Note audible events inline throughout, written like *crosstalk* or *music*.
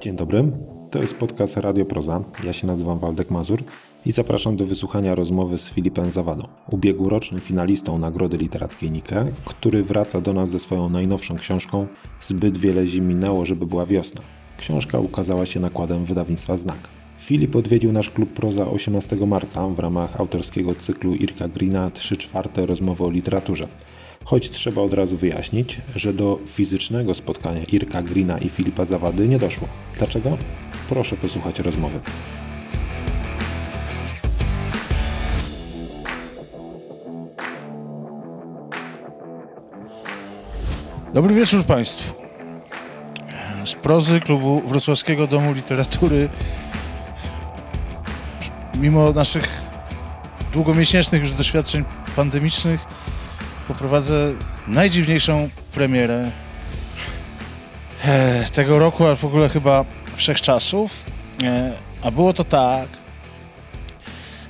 Dzień dobry, to jest podcast Radio Proza. Ja się nazywam Waldek Mazur i zapraszam do wysłuchania rozmowy z Filipem Zawadą, ubiegłorocznym finalistą Nagrody Literackiej Nike, który wraca do nas ze swoją najnowszą książką Zbyt wiele zim minęło, żeby była wiosna. Książka ukazała się nakładem wydawnictwa Znak. Filip odwiedził nasz klub Proza 18 marca w ramach autorskiego cyklu Irka Greena 3 czwarte rozmowy o literaturze. Choć trzeba od razu wyjaśnić, że do fizycznego spotkania Irka Greena i Filipa Zawady nie doszło. Dlaczego? Proszę posłuchać rozmowy. Dobry wieczór Państwu. Z prozy klubu Wrocławskiego Domu Literatury, mimo naszych długomiesięcznych już doświadczeń pandemicznych, poprowadzę najdziwniejszą premierę e, tego roku, ale w ogóle chyba wszechczasów. E, A było to tak,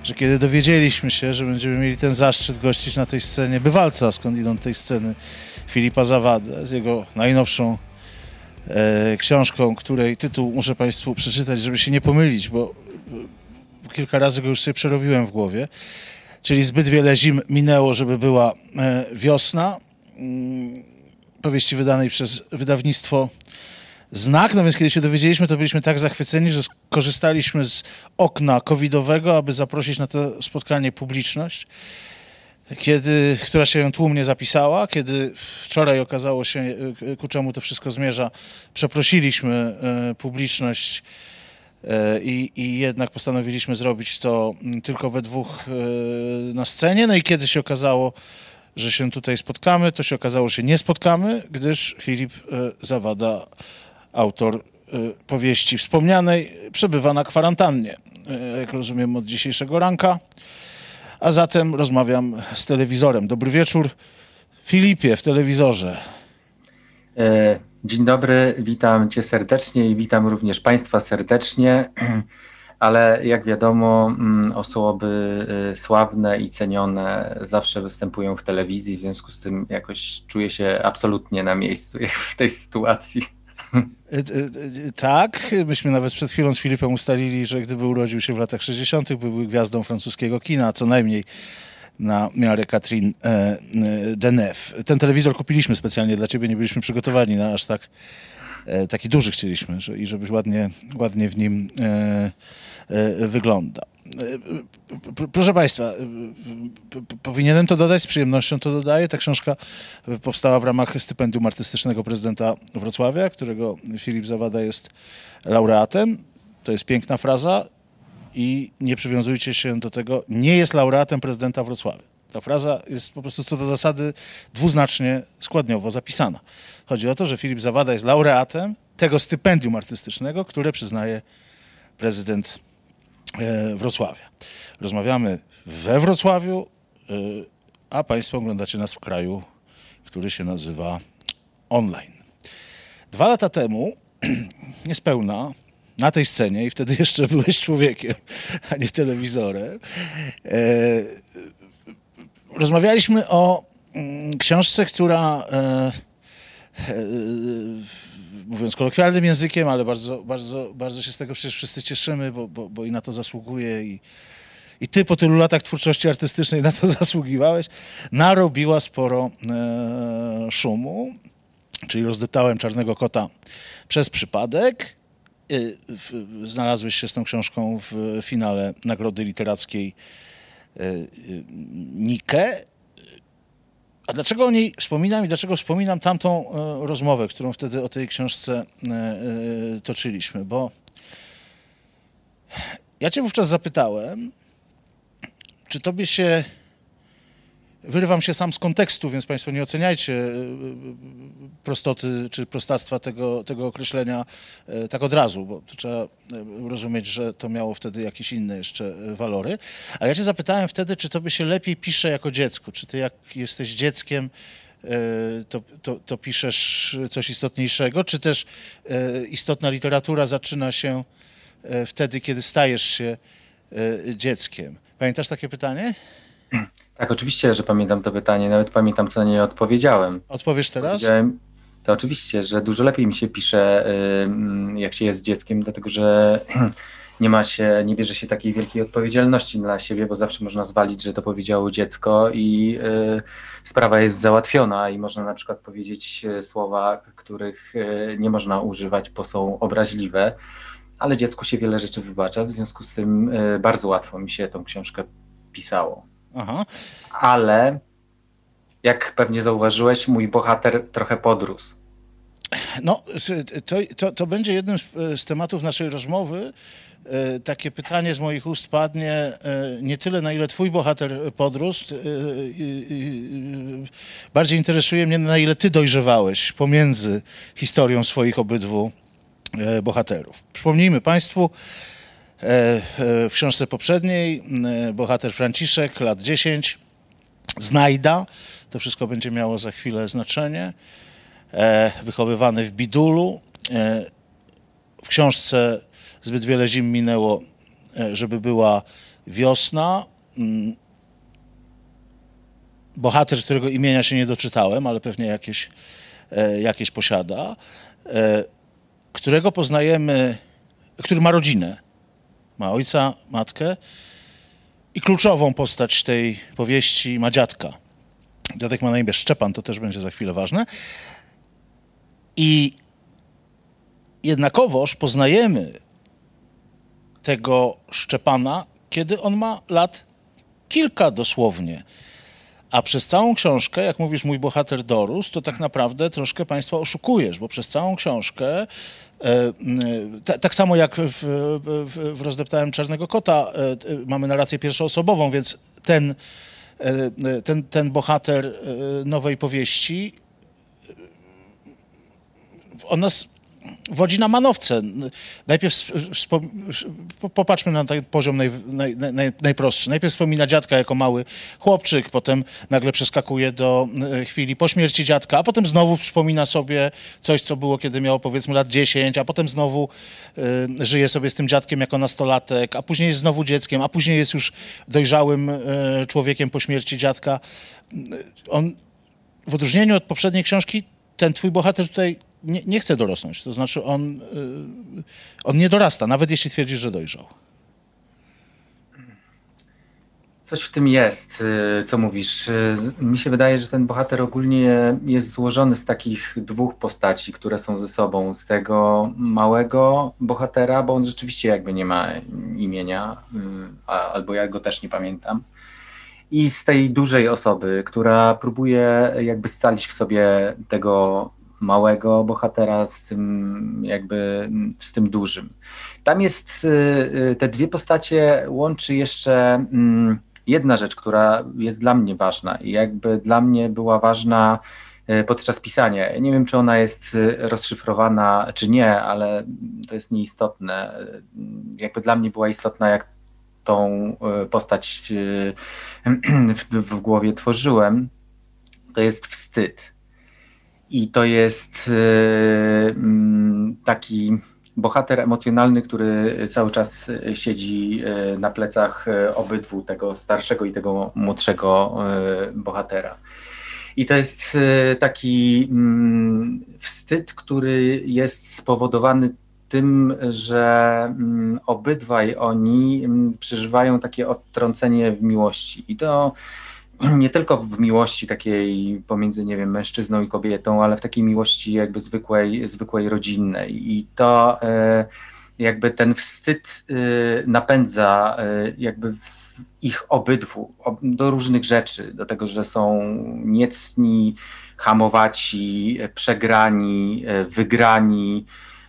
że kiedy dowiedzieliśmy się, że będziemy mieli ten zaszczyt gościć na tej scenie bywalca, skąd idą tej sceny, Filipa Zawadę z jego najnowszą e, książką, której tytuł muszę Państwu przeczytać, żeby się nie pomylić, bo bo kilka razy go już sobie przerobiłem w głowie. Czyli zbyt wiele zim minęło, żeby była e, wiosna. Mm, Powieści wydanej przez wydawnictwo Znak. No więc kiedy się dowiedzieliśmy, to byliśmy tak zachwyceni, że skorzystaliśmy z okna covidowego, aby zaprosić na to spotkanie publiczność kiedy, która się tłumnie zapisała, kiedy wczoraj okazało się, e, ku czemu to wszystko zmierza, przeprosiliśmy e, publiczność i, i jednak postanowiliśmy zrobić to mm, tylko we dwóch e, na scenie. No i kiedy się okazało, że się tutaj spotkamy, to się okazało, że się nie spotkamy, gdyż Filip e, Zawada, autor e, powieści wspomnianej, przebywa na kwarantannie, e, jak rozumiem, od dzisiejszego ranka. A zatem rozmawiam z telewizorem. Dobry wieczór. Filipie w telewizorze. E, Dzień dobry, witam Cię serdecznie i witam również Państwa serdecznie. *clears throat* Ale jak wiadomo, mm, osoby e, sławne i cenione zawsze występują w telewizji, w związku z tym jakoś czuję się absolutnie na miejscu w tej sytuacji. E, e, Tak, myśmy nawet przed chwilą z Filipem ustalili, że gdyby urodził się w latach 60., byłby gwiazdą francuskiego kina, co najmniej na miarę Catherine e, e, Deneuve. Ten telewizor kupiliśmy specjalnie dla ciebie, nie byliśmy przygotowani na aż tak e, taki duży chcieliśmy że, i żebyś ładnie, ładnie w nim e, e, wygląda. E, pr- Proszę Państwa, powinienem to dodać, z przyjemnością to dodaję. Ta książka powstała w ramach stypendium artystycznego prezydenta Wrocławia, którego Filip Zawada jest laureatem. To jest piękna fraza i nie przywiązujcie się do tego, nie jest laureatem prezydenta Wrocławia. Ta fraza jest po prostu co do zasady dwuznacznie składniowo zapisana. Chodzi o to, że Filip Zawada jest laureatem tego stypendium artystycznego, które przyznaje prezydent e, Wrocławia. Rozmawiamy we Wrocławiu, e, a Państwo oglądacie nas w kraju, który się nazywa online. Dwa lata temu, *clears throat* niespełna, na tej scenie, i wtedy *laughs* jeszcze byłeś człowiekiem, a nie telewizorem, e, rozmawialiśmy o mm, książce, która, e, e, mówiąc kolokwialnym językiem, ale bardzo, bardzo, bardzo się z tego przecież wszyscy cieszymy, bo, bo, bo i na to zasługuje i, i ty po tylu latach twórczości artystycznej na to *laughs* zasługiwałeś, narobiła sporo e, szumu, czyli rozdeptałem Czarnego Kota przez przypadek. Y, Znalazłeś się z tą książką w finale Nagrody Literackiej y, y, Nike. A dlaczego o niej wspominam i dlaczego wspominam tamtą rozmowę, którą wtedy o tej książce toczyliśmy? Bo ja cię wówczas zapytałem, czy tobie się wyrywam się sam z kontekstu, więc Państwo nie oceniajcie e, e, prostoty czy prostactwa tego, tego określenia e, tak od razu, bo to trzeba rozumieć, że to miało wtedy jakieś inne jeszcze walory. A ja Cię zapytałem wtedy, czy Tobie się lepiej pisze jako dziecko, czy Ty jak jesteś dzieckiem, to, to, to piszesz coś istotniejszego, czy też istotna literatura zaczyna się wtedy, kiedy stajesz się dzieckiem. Pamiętasz takie pytanie? Tak, oczywiście, że pamiętam to pytanie, nawet pamiętam, co na nie odpowiedziałem. Odpowiesz teraz? Powiedziałem, to oczywiście, że dużo lepiej mi się pisze, jak się jest dzieckiem, dlatego że *clears throat* nie ma się, nie bierze się takiej wielkiej odpowiedzialności dla siebie, bo zawsze można zwalić, że to powiedziało dziecko i y, sprawa jest załatwiona i można na przykład powiedzieć y, słowa, których y, nie można używać, bo są obraźliwe, ale dziecku się wiele rzeczy wybacza, w związku z tym bardzo łatwo mi się tą książkę pisało. Aha. Ale jak pewnie zauważyłeś, mój bohater trochę podrósł. No, to, to, to będzie jednym z, z tematów naszej rozmowy. E, takie pytanie z moich ust padnie e, nie tyle na ile twój bohater podrósł, e, bardziej interesuje mnie na ile ty dojrzewałeś pomiędzy historią swoich obydwu bohaterów. Przypomnijmy Państwu, w książce poprzedniej bohater Franciszek, lat 10, znajda, to wszystko będzie miało za chwilę znaczenie, wychowywany w Bidulu, w książce zbyt wiele zim minęło, e, żeby była wiosna. Mm. Bohater, którego imienia się nie doczytałem, ale pewnie jakieś, e, jakieś posiada, e, którego poznajemy, który ma rodzinę, ma ojca, matkę i kluczową postać tej powieści ma dziadka. Dziadek ma na imię Szczepan, to też będzie za chwilę ważne. I jednakowoż poznajemy tego Szczepana, kiedy on ma lat kilka dosłownie. A przez całą książkę, jak mówisz, mój bohater dorósł, to tak naprawdę troszkę państwa oszukujesz, bo przez całą książkę, e, e, tak samo jak w, w, w Rozdeptałem Czarnego Kota, e, mamy narrację pierwszoosobową, więc ten, ten, ten bohater nowej powieści, on nas wodzi na manowce. Najpierw popatrzmy na ten poziom naj, naj, naj, najprostszy. Najpierw wspomina dziadka jako mały chłopczyk, potem nagle przeskakuje do e, chwili po śmierci dziadka, a potem znowu przypomina sobie coś, co było, kiedy miał powiedzmy lat 10, a potem znowu y, żyje sobie z tym dziadkiem jako nastolatek, a później jest znowu dzieckiem, a później jest już dojrzałym y, człowiekiem po śmierci dziadka. On w odróżnieniu od poprzedniej książki, ten twój bohater tutaj nie, nie chce dorosnąć. To znaczy on, y, on nie dorasta, nawet jeśli twierdzi, że dojrzał. Coś w tym jest, y, co mówisz. Y, mi się wydaje, że ten bohater ogólnie jest złożony z takich dwóch postaci, które są ze sobą. Z tego małego bohatera, bo on rzeczywiście jakby nie ma imienia, albo ja go też nie pamiętam. I z tej dużej osoby, która próbuje jakby scalić w sobie tego małego bohatera z tym jakby z tym dużym. Tam jest y, y, te dwie postacie łączy jeszcze mm, jedna rzecz, która jest dla mnie ważna i jakby dla mnie była ważna y, podczas pisania. Nie wiem, czy ona jest rozszyfrowana, czy nie, ale to jest nieistotne. Jakby dla mnie była istotna, jak tą postać *clears throat* w, w głowie tworzyłem. To jest wstyd i to jest e, mm, taki bohater emocjonalny, który cały czas siedzi e, na plecach e, obydwu, tego starszego i tego młodszego bohatera. I to jest taki mm, wstyd, który jest spowodowany tym, że mm, obydwaj oni przeżywają takie odtrącenie w miłości. I to *clears throat* nie tylko w miłości takiej pomiędzy, nie wiem, mężczyzną i kobietą, ale w takiej miłości jakby zwykłej, zwykłej rodzinnej. I to e, jakby ten wstyd e, napędza e, jakby ich obydwu do różnych rzeczy, do tego, że są niecni, hamowaci, przegrani, wygrani,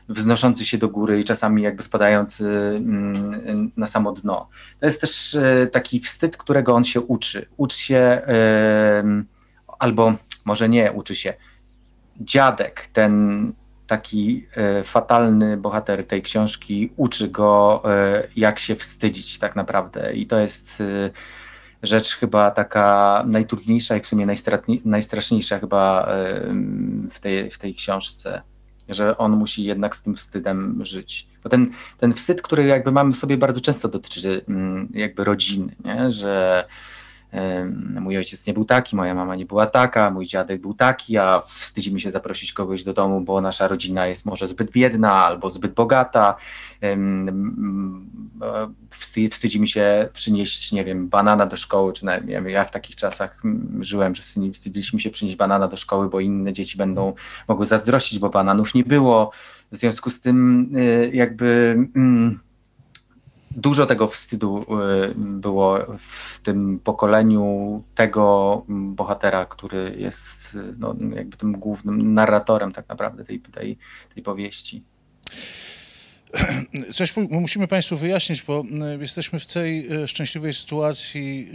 wznoszący się do góry i czasami jakby spadający mm, na samo dno. To jest też e, taki wstyd, którego on się uczy. Uczy się, albo może nie uczy się, dziadek, ten taki e, fatalny bohater tej książki, uczy go, jak się wstydzić tak naprawdę. I to jest rzecz chyba taka najtrudniejsza i w sumie najstraszniejsza chyba w tej, w tej książce że on musi jednak z tym wstydem żyć. Bo ten, ten wstyd, który jakby mamy w sobie bardzo często dotyczy mm, jakby rodziny, nie? że mój ojciec nie był taki, moja mama nie była taka, mój dziadek był taki, a wstydzimy się zaprosić kogoś do domu, bo nasza rodzina jest może zbyt biedna albo zbyt bogata. Wstydzimy się przynieść, nie wiem, banana do szkoły, czy nawet, ja w takich czasach żyłem, że wstydziliśmy się przynieść banana do szkoły, bo inne dzieci będą mogły zazdrościć, bo bananów nie było. W związku z tym y, jakby mm, dużo tego wstydu y, było w tym pokoleniu tego bohatera, który jest no, jakby tym głównym narratorem tak naprawdę tej, tej, tej powieści. *clears throat* Coś musimy Państwu wyjaśnić, bo jesteśmy w tej szczęśliwej sytuacji.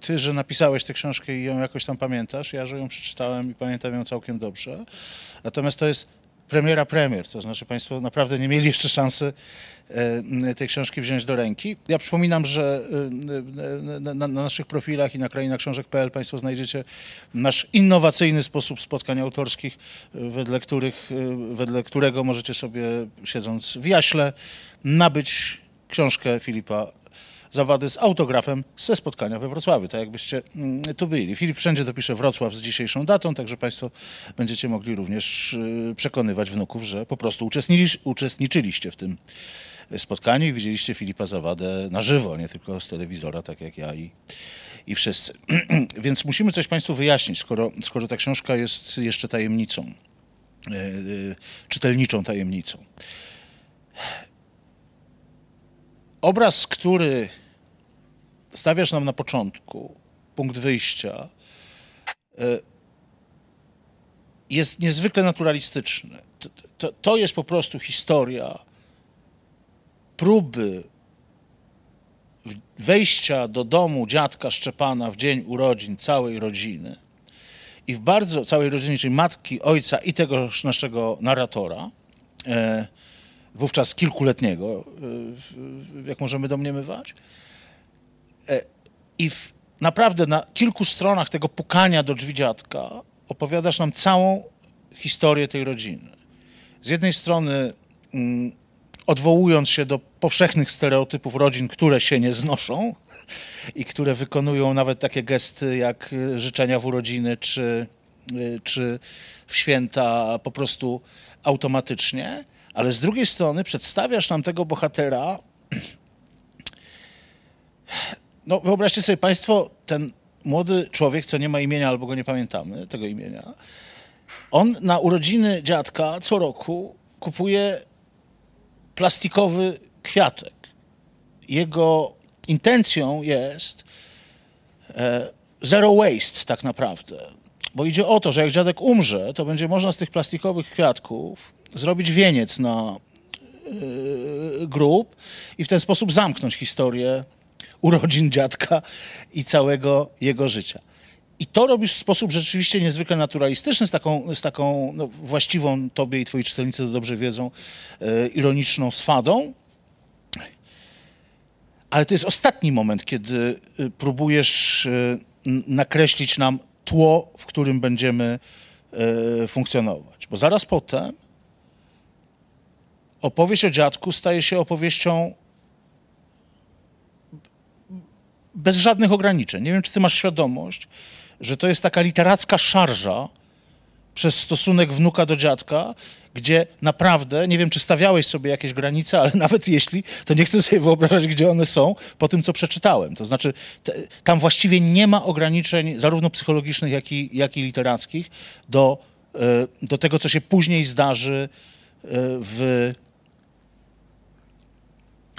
Ty, że napisałeś tę książkę i ją jakoś tam pamiętasz. Ja, że ją przeczytałem i pamiętam ją całkiem dobrze. Natomiast to jest premiera premier, to znaczy Państwo naprawdę nie mieli jeszcze szansy e, tej książki wziąć do ręki. Ja przypominam, że e, na, na naszych profilach i na krainaksiążek.pl Państwo znajdziecie nasz innowacyjny sposób spotkań autorskich, wedle, których, e, wedle którego możecie sobie, siedząc w jaśle, nabyć książkę Filipa zawady z autografem ze spotkania we Wrocławiu, tak jakbyście mm, tu byli. Filip wszędzie dopisze Wrocław z dzisiejszą datą, także Państwo będziecie mogli również y, przekonywać wnuków, że po prostu uczestniczyliście w tym spotkaniu i widzieliście Filipa Zawadę na żywo, nie tylko z telewizora, tak jak ja i, i wszyscy. *clears throat* Więc musimy coś Państwu wyjaśnić, skoro, skoro ta książka jest jeszcze tajemnicą, y, y, czytelniczą tajemnicą. Obraz, który stawiasz nam na początku, punkt wyjścia, e, jest niezwykle naturalistyczny. To, to, to, jest po prostu historia próby wejścia do domu dziadka Szczepana w dzień urodzin całej rodziny i w bardzo całej rodziny, czyli matki, ojca i tego naszego narratora, e, wówczas kilkuletniego, e, jak możemy domniemywać, E, I w, naprawdę na kilku stronach tego pukania do drzwi dziadka opowiadasz nam całą historię tej rodziny. Z jednej strony mm, odwołując się do powszechnych stereotypów rodzin, które się nie znoszą i które wykonują nawet takie gesty jak e, życzenia w urodziny czy, e, czy w święta po prostu automatycznie, ale z drugiej strony przedstawiasz nam tego bohatera no wyobraźcie sobie Państwo, ten młody człowiek, co nie ma imienia albo go nie pamiętamy, tego imienia, on na urodziny dziadka co roku kupuje plastikowy kwiatek. Jego intencją jest e, zero waste tak naprawdę. Bo idzie o to, że jak dziadek umrze, to będzie można z tych plastikowych kwiatków zrobić wieniec na y, grób i w ten sposób zamknąć historię urodzin dziadka i całego jego życia. I to robisz w sposób rzeczywiście niezwykle naturalistyczny, z taką, z taką no, właściwą tobie i twoi czytelnicy to dobrze wiedzą, e, ironiczną swadą. Ale to jest ostatni moment, kiedy e, próbujesz nakreślić nam tło, w którym będziemy e, funkcjonować. Bo zaraz potem opowieść o dziadku staje się opowieścią bez żadnych ograniczeń. Nie wiem, czy ty masz świadomość, że to jest taka literacka szarża przez stosunek wnuka do dziadka, gdzie naprawdę, nie wiem, czy stawiałeś sobie jakieś granice, ale *laughs* nawet jeśli, to nie chcę sobie wyobrażać, gdzie one są po tym, co przeczytałem. To znaczy, te, tam właściwie nie ma ograniczeń zarówno psychologicznych, jak i, jak i literackich do, e, do tego, co się później zdarzy e, w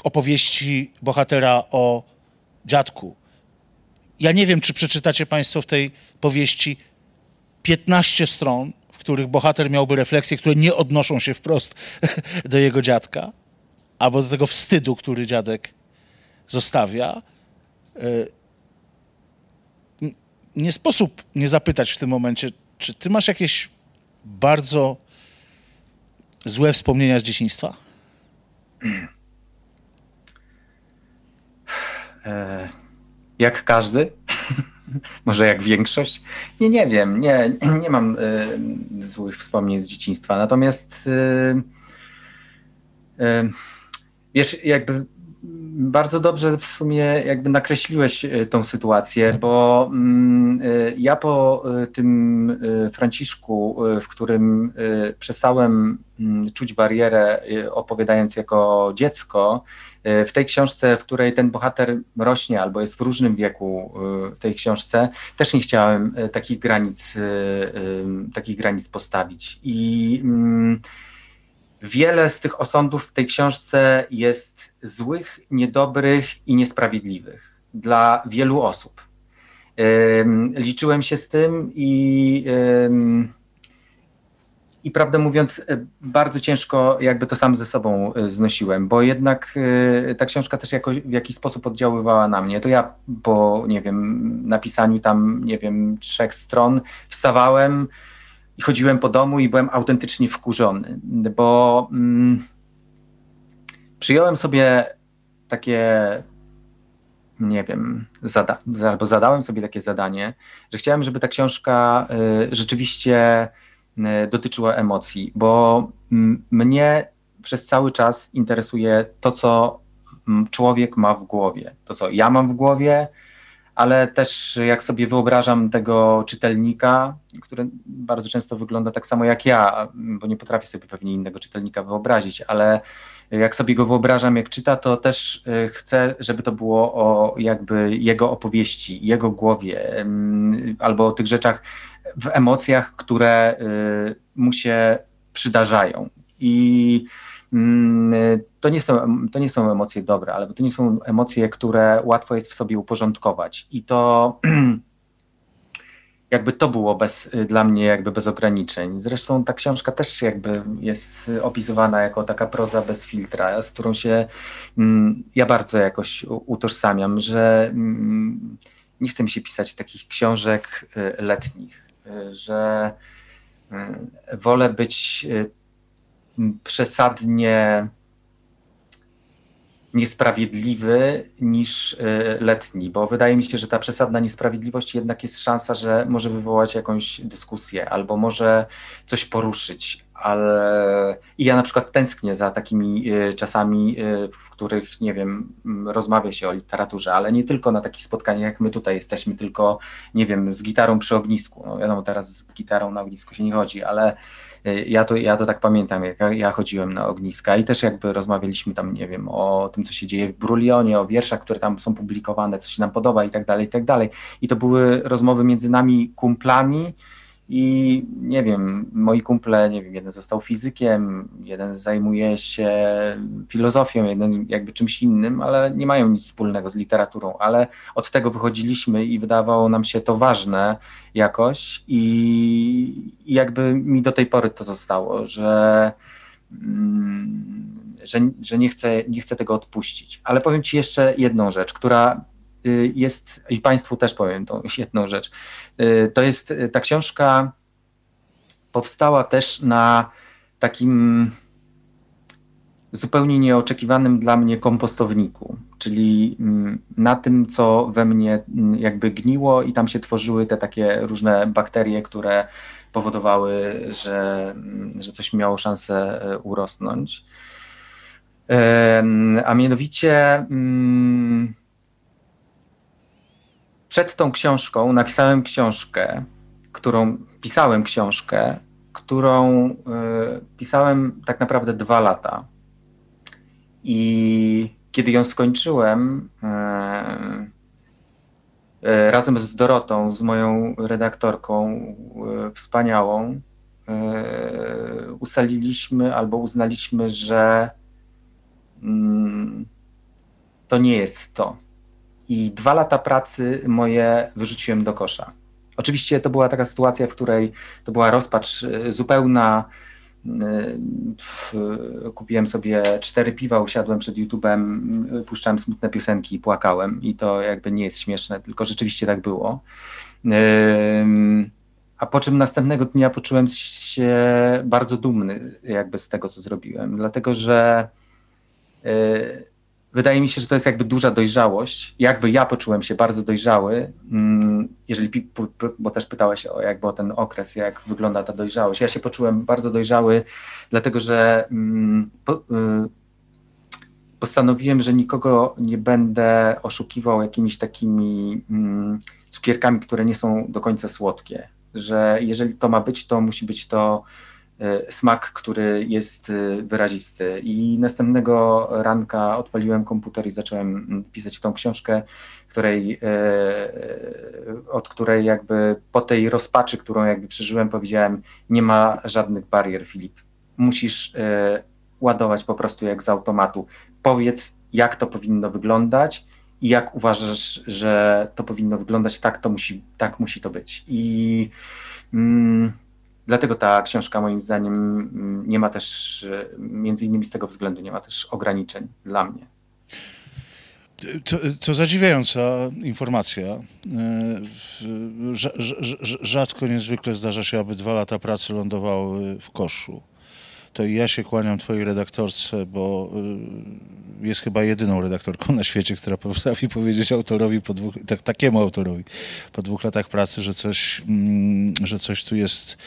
opowieści bohatera o dziadku. Ja nie wiem, czy przeczytacie Państwo w tej powieści 15 stron, w których bohater miałby refleksje, które nie odnoszą się wprost *laughs* do jego dziadka, albo do tego wstydu, który dziadek zostawia. E, nie sposób nie zapytać w tym momencie, czy ty masz jakieś bardzo złe wspomnienia z dzieciństwa? E, jak każdy, *laughs* może jak większość. Nie, nie wiem, nie, *clears throat* nie mam y, złych wspomnień z dzieciństwa. Natomiast y, y, wiesz, jakby bardzo dobrze w sumie jakby nakreśliłeś e, tą sytuację, bo mm, e, ja po e, tym Franciszku, w którym przestałem mm, czuć barierę opowiadając jako dziecko, w tej książce, w której ten bohater rośnie albo jest w różnym wieku w tej książce, też nie chciałem takich granic, takich granic postawić. I mm, Wiele z tych osądów w tej książce jest złych, niedobrych i niesprawiedliwych dla wielu osób. Liczyłem się z tym i, i prawdę mówiąc, bardzo ciężko jakby to sam ze sobą e, znosiłem, bo jednak e, ta książka też jako, w jakiś sposób oddziaływała na mnie. To ja po, nie wiem, napisaniu tam, nie wiem, trzech stron wstawałem, i chodziłem po domu i byłem autentycznie wkurzony, bo mm, przyjąłem sobie takie, nie wiem, zada albo zadałem sobie takie zadanie, że chciałem, żeby ta książka y, rzeczywiście y, dotyczyła emocji, bo mm, mnie przez cały czas interesuje to, co mm, człowiek ma w głowie, to, co ja mam w głowie, ale też jak sobie wyobrażam tego czytelnika, który bardzo często wygląda tak samo jak ja, bo nie potrafię sobie pewnie innego czytelnika wyobrazić, ale jak sobie go wyobrażam, jak czyta, to też e, chcę, żeby to było o jakby jego opowieści, jego głowie, albo o tych rzeczach w emocjach, które e, mu się przydarzają. I to nie, są, to nie są emocje dobre, ale to nie są emocje, które łatwo jest w sobie uporządkować. I to *clears throat* jakby to było bez, dla mnie jakby bez ograniczeń. Zresztą ta książka też jakby jest opisywana jako taka proza bez filtra, z którą się mm, ja bardzo jakoś utożsamiam, że mm, nie chcę mi się pisać takich książek y, letnich, y, że y, wolę być przesadnie niesprawiedliwy niż y, letni, bo wydaje mi się, że ta przesadna niesprawiedliwość jednak jest szansa, że może wywołać jakąś dyskusję albo może coś poruszyć. Ale i ja na przykład tęsknię za takimi y, czasami, y, w których nie wiem, rozmawia się o literaturze, ale nie tylko na takich spotkaniach, jak my tutaj jesteśmy, tylko nie wiem, z gitarą przy ognisku. No wiadomo, teraz z gitarą na ognisku się nie chodzi, ale E, ja to, ja to tak pamiętam, jak ja chodziłem na ogniska i też jakby rozmawialiśmy tam, nie wiem, o tym, co się dzieje w Brulionie, o wierszach, które tam są publikowane, co się nam podoba i tak dalej, i tak dalej. I to były rozmowy między nami kumplami, i nie wiem, moi kumple, nie wiem, jeden został fizykiem, jeden zajmuje się filozofią, jeden jakby czymś innym, ale nie mają nic wspólnego z literaturą, ale od tego wychodziliśmy i wydawało nam się to ważne jakoś i, jakby mi do tej pory to zostało, że, mm, że, że nie, chcę, nie chcę tego odpuścić. Ale powiem Ci jeszcze jedną rzecz, która jest, i Państwu też powiem tą jedną rzecz, y, to jest y, ta książka powstała też na takim zupełnie nieoczekiwanym dla mnie kompostowniku, czyli mm, na tym, co we mnie mm, jakby gniło i tam się tworzyły te takie różne bakterie, które powodowały, że, mm, że coś miało szansę urosnąć. A mianowicie przed tą książką napisałem książkę, którą pisałem książkę, którą y, pisałem tak naprawdę dwa lata. I kiedy ją skończyłem, y, y, razem z Dorotą, z moją redaktorką wspaniałą, ustaliliśmy albo uznaliśmy, że mm, to nie jest to i dwa lata pracy moje wyrzuciłem do kosza. Oczywiście to była taka sytuacja, w której to była rozpacz y, zupełna. Y, kupiłem sobie cztery piwa, usiadłem przed YouTube'em, puszczałem smutne piosenki i płakałem. I to jakby nie jest śmieszne, tylko rzeczywiście tak było. A po czym następnego dnia poczułem się bardzo dumny jakby z tego, co zrobiłem, dlatego że wydaje mi się, że to jest jakby duża dojrzałość. Jakby ja poczułem się bardzo dojrzały, mm, jeżeli, bo też pytałeś o jakby o ten okres, jak wygląda ta dojrzałość. Ja się poczułem bardzo dojrzały, dlatego że mm, y, postanowiłem, że nikogo nie będę oszukiwał jakimiś takimi mm, cukierkami, które nie są do końca słodkie. Że jeżeli to ma być, to musi być to smak, który jest e, wyrazisty. I następnego ranka odpaliłem komputer i zacząłem mm, pisać tą książkę, której, od której jakby po tej rozpaczy, którą jakby przeżyłem, powiedziałem, nie ma żadnych barier, Filip. Musisz ładować po prostu jak z automatu. Powiedz, jak to powinno wyglądać i jak uważasz, że to powinno wyglądać, tak to musi, tak musi to być. I mm, dlatego ta książka moim zdaniem mm, nie ma też, między innymi z tego względu, nie ma też ograniczeń dla mnie. To, to zadziwiająca informacja. E, rzadko niezwykle zdarza się, aby dwa lata pracy lądowały w koszu to ja się kłaniam twojej redaktorce, bo y, jest chyba jedyną redaktorką na świecie, która potrafi *laughs* powiedzieć autorowi po dwóch, tak, takiemu autorowi po dwóch latach pracy, że coś, mm, że coś tu jest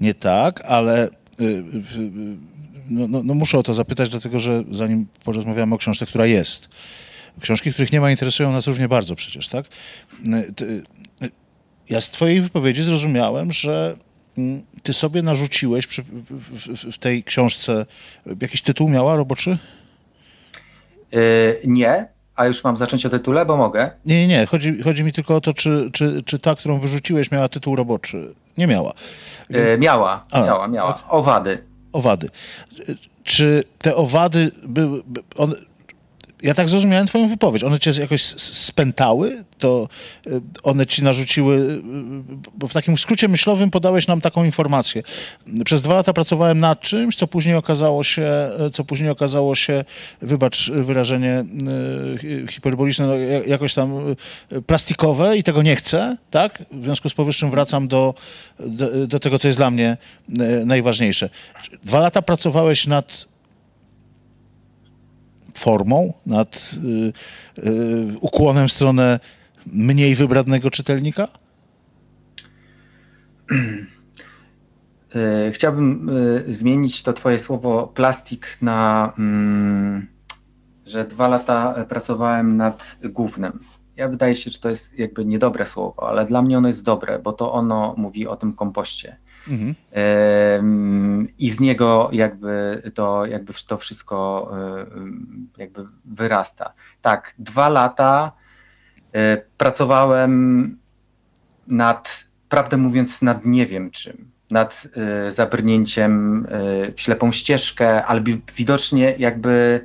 nie tak, ale y, no, no, no muszę o to zapytać, dlatego że zanim porozmawiamy o książce, która jest, książki, których nie ma, interesują nas równie bardzo przecież, tak? Y, ja z twojej wypowiedzi zrozumiałem, że ty sobie narzuciłeś w, w, tej książce, jakiś tytuł miała roboczy? Yy, nie, a już mam zacząć o tytule, bo mogę. Nie, nie, nie. Chodzi, chodzi mi tylko o to, czy, czy, czy ta, którą wyrzuciłeś, miała tytuł roboczy. Nie miała. Yy, miała, a, miała, miała. Tak? Owady. Owady. Czy te owady były, one, ja tak zrozumiałem twoją wypowiedź. One cię jakoś spętały? To y, one ci narzuciły... Y, bo w takim skrócie myślowym podałeś nam taką informację. Przez dwa lata pracowałem nad czymś, co później okazało się, co później okazało się, wybacz wyrażenie y, hiperboliczne, no, jakoś tam plastikowe i tego nie chcę, tak? W związku z powyższym wracam do, do, do tego, co jest dla mnie najważniejsze. Dwa lata pracowałeś nad formą, nad y, y, ukłonem w stronę mniej wybradnego czytelnika? Y, chciałbym y, zmienić to twoje słowo plastik na, mm, że dwa lata pracowałem nad głównym. Ja wydaje się, że to jest jakby niedobre słowo, ale dla mnie ono jest dobre, bo to ono mówi o tym kompoście. Mhm. I z niego jakby to, jakby to wszystko jakby wyrasta. Tak, dwa lata e, pracowałem nad, prawdę mówiąc, nad nie wiem czym. Nad e, zabrnięciem e, w ślepą ścieżkę, ale widocznie jakby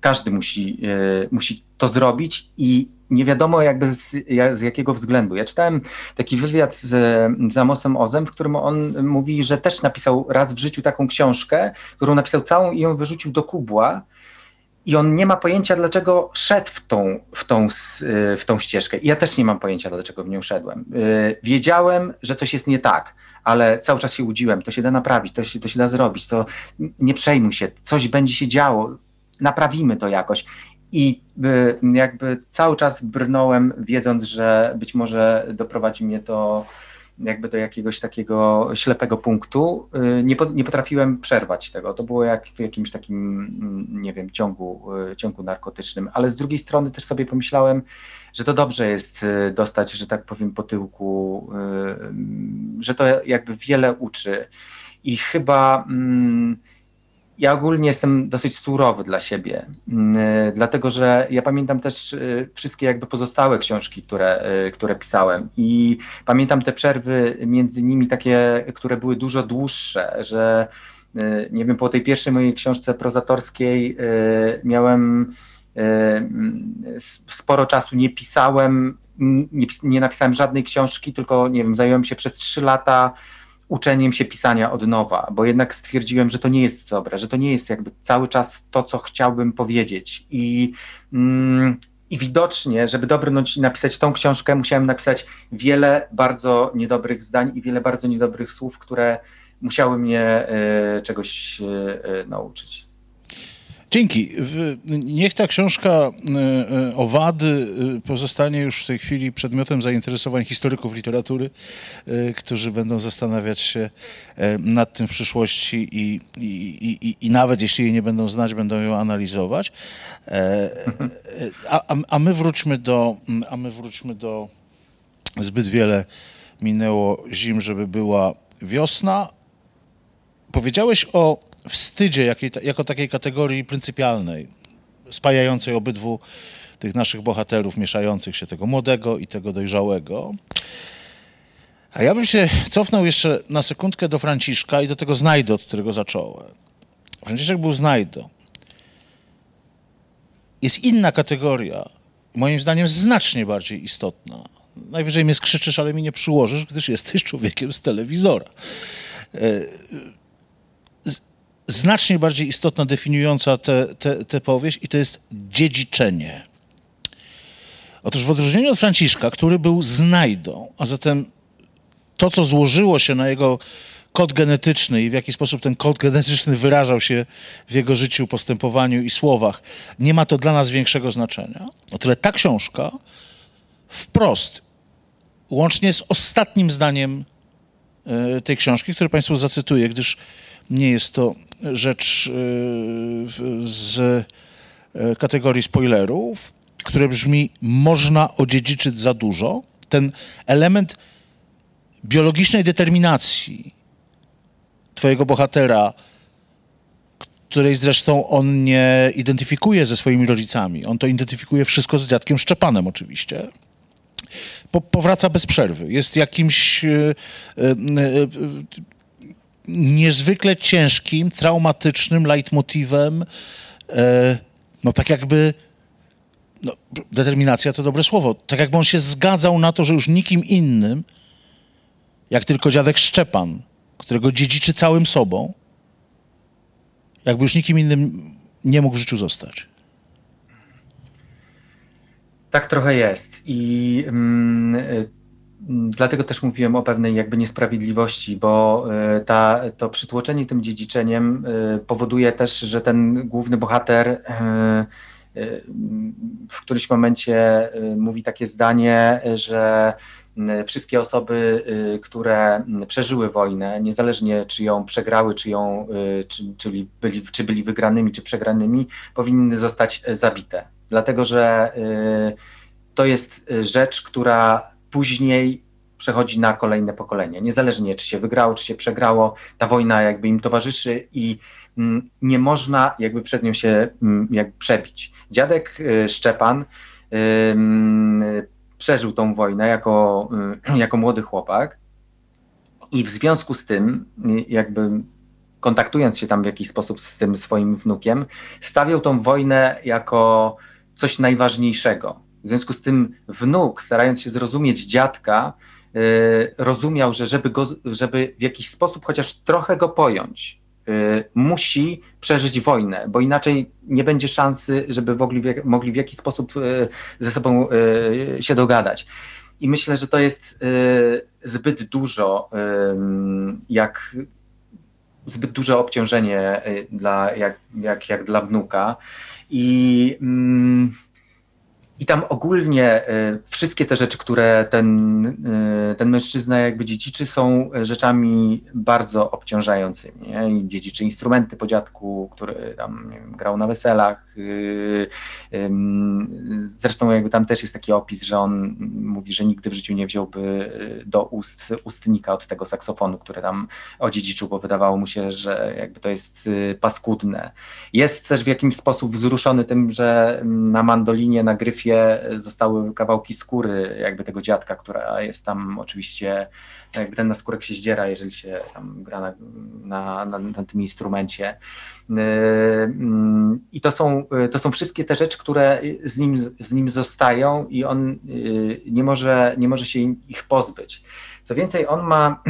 każdy musi, musi to zrobić i nie wiadomo jakby z, z, jakiego względu. Ja czytałem taki wywiad z, z Amosem Ozem, w którym on mówi, że też napisał raz w życiu taką książkę, którą napisał całą i ją wyrzucił do kubła i on nie ma pojęcia, dlaczego szedł w tą, w tą, w tą ścieżkę. I ja też nie mam pojęcia, dlaczego w nią szedłem. Y, wiedziałem, że coś jest nie tak, ale cały czas się łudziłem, to się da naprawić, to się, to się da zrobić, to nie przejmuj się, coś będzie się działo, naprawimy to jakoś. I y, jakby cały czas brnąłem, wiedząc, że być może doprowadzi mnie to jakby do jakiegoś takiego ślepego punktu. Y, nie, nie potrafiłem przerwać tego. To było jak w jakimś takim, mm, nie wiem, ciągu, y, ciągu narkotycznym. Ale z drugiej strony też sobie pomyślałem, że to dobrze jest dostać, że tak powiem, po tyłku, że to jakby wiele uczy. I chyba. Hmm, ja ogólnie jestem dosyć surowy dla siebie, mm, y, dlatego że ja pamiętam też y, wszystkie jakby pozostałe książki, które, y, które pisałem i pamiętam te przerwy między nimi takie, które były dużo dłuższe, że nie wiem, po tej pierwszej mojej książce prozatorskiej miałem sporo czasu, nie pisałem, nie, nie napisałem żadnej książki, tylko nie wiem, zająłem się przez trzy lata uczeniem się pisania od nowa, bo jednak stwierdziłem, że to nie jest dobre, że to nie jest jakby cały czas to, co chciałbym powiedzieć. I, mm, i widocznie, żeby dobrnąć i napisać tą książkę, musiałem napisać wiele bardzo niedobrych zdań i wiele bardzo niedobrych słów, które musiały mnie y, czegoś y, nauczyć. Dzięki. Niech ta książka e, e, Owady e, pozostanie już w tej chwili przedmiotem zainteresowań historyków literatury, którzy będą zastanawiać się nad tym w przyszłości i, i, i, i nawet jeśli jej nie będą znać, będą ją analizować. A, a, my wróćmy do, a my wróćmy do zbyt wiele minęło zim, żeby była wiosna. Powiedziałeś o wstydzie jako takiej kategorii pryncypialnej, spajającej obydwu tych naszych bohaterów, mieszających się tego młodego i tego dojrzałego. A ja bym się cofnął jeszcze na sekundkę do Franciszka i do tego znajdo, od którego zacząłem. Franciszek był znajdo. Jest inna kategoria, moim zdaniem znacznie bardziej istotna. Najwyżej mnie skrzyczysz, ale mi nie przyłożysz, gdyż jesteś człowiekiem z telewizora. Znacznie bardziej istotna, definiująca tę powieść i to jest dziedziczenie. Otóż w odróżnieniu od Franciszka, który był znajdą, a zatem to, co złożyło się na jego kod genetyczny i w jaki sposób ten kod genetyczny wyrażał się w jego życiu, postępowaniu i słowach, nie ma to dla nas większego znaczenia. O tyle ta książka wprost, łącznie z ostatnim zdaniem e, tej książki, które Państwu zacytuję, gdyż nie jest to rzecz y, z e, kategorii spoilerów, które brzmi można odziedziczyć za dużo. Ten element biologicznej determinacji twojego bohatera, której zresztą on nie identyfikuje ze swoimi rodzicami. On to identyfikuje wszystko z dziadkiem Szczepanem oczywiście. Po, powraca bez przerwy. Jest jakimś y, y, niezwykle ciężkim, traumatycznym leitmotivem, e, no tak jakby, no, determinacja to dobre słowo, tak jakby on się zgadzał na to, że już nikim innym, jak tylko dziadek Szczepan, którego dziedziczy całym sobą, jakby już nikim innym nie mógł w życiu zostać. Tak trochę jest. I mm, Mm, dlatego też mówiłem o pewnej jakby niesprawiedliwości, bo e, ta, to przytłoczenie tym dziedziczeniem e, powoduje też, że ten główny bohater e, w którymś momencie mówi takie zdanie, że wszystkie osoby, które przeżyły wojnę, niezależnie czy ją przegrały, czy, ją, czy, czyli byli, czy byli wygranymi, czy przegranymi, powinny zostać zabite. Dlatego, że to jest rzecz, która później przechodzi na kolejne pokolenie. Niezależnie czy się wygrało, czy się przegrało, ta wojna jakby im towarzyszy i mm, nie można jakby przed nią się mm, jakby przebić. Dziadek y, Szczepan przeżył tą wojnę jako, y, *clears throat* jako młody chłopak i w związku z tym y, jakby kontaktując się tam w jakiś sposób z tym swoim wnukiem, stawiał tą wojnę jako coś najważniejszego w związku z tym wnuk, starając się zrozumieć dziadka, yy, rozumiał, że żeby, go, żeby w jakiś sposób chociaż trochę go pojąć, yy, musi przeżyć wojnę, bo inaczej nie będzie szansy, żeby w, mogli w jakiś sposób yy, ze sobą się dogadać. I myślę, że to jest zbyt dużo, jak zbyt duże obciążenie dla, jak, jak, jak dla wnuka. I mm, i tam ogólnie y, wszystkie te rzeczy, które ten, y, ten mężczyzna jakby dziedziczy, są rzeczami bardzo obciążającymi. Nie? Dziedziczy instrumenty po dziadku, który tam wiem, grał na weselach. Y, zresztą jakby tam też jest taki opis, że on mówi, że nigdy w życiu nie wziąłby do ust ustnika od tego saksofonu, który tam odziedziczył, bo wydawało mu się, że jakby to jest paskudne. Jest też w jakiś sposób wzruszony tym, że na mandolinie, na gryfie zostały kawałki skóry jakby tego dziadka, która jest tam oczywiście, jakby ten naskórek się zdziera, jeżeli się tam gra na, na, na, na tym instrumencie. Yy, mm, I to są, to są wszystkie te rzeczy, które z nim, z nim zostają i on yy, nie może, nie może się ich pozbyć. Co więcej, on ma,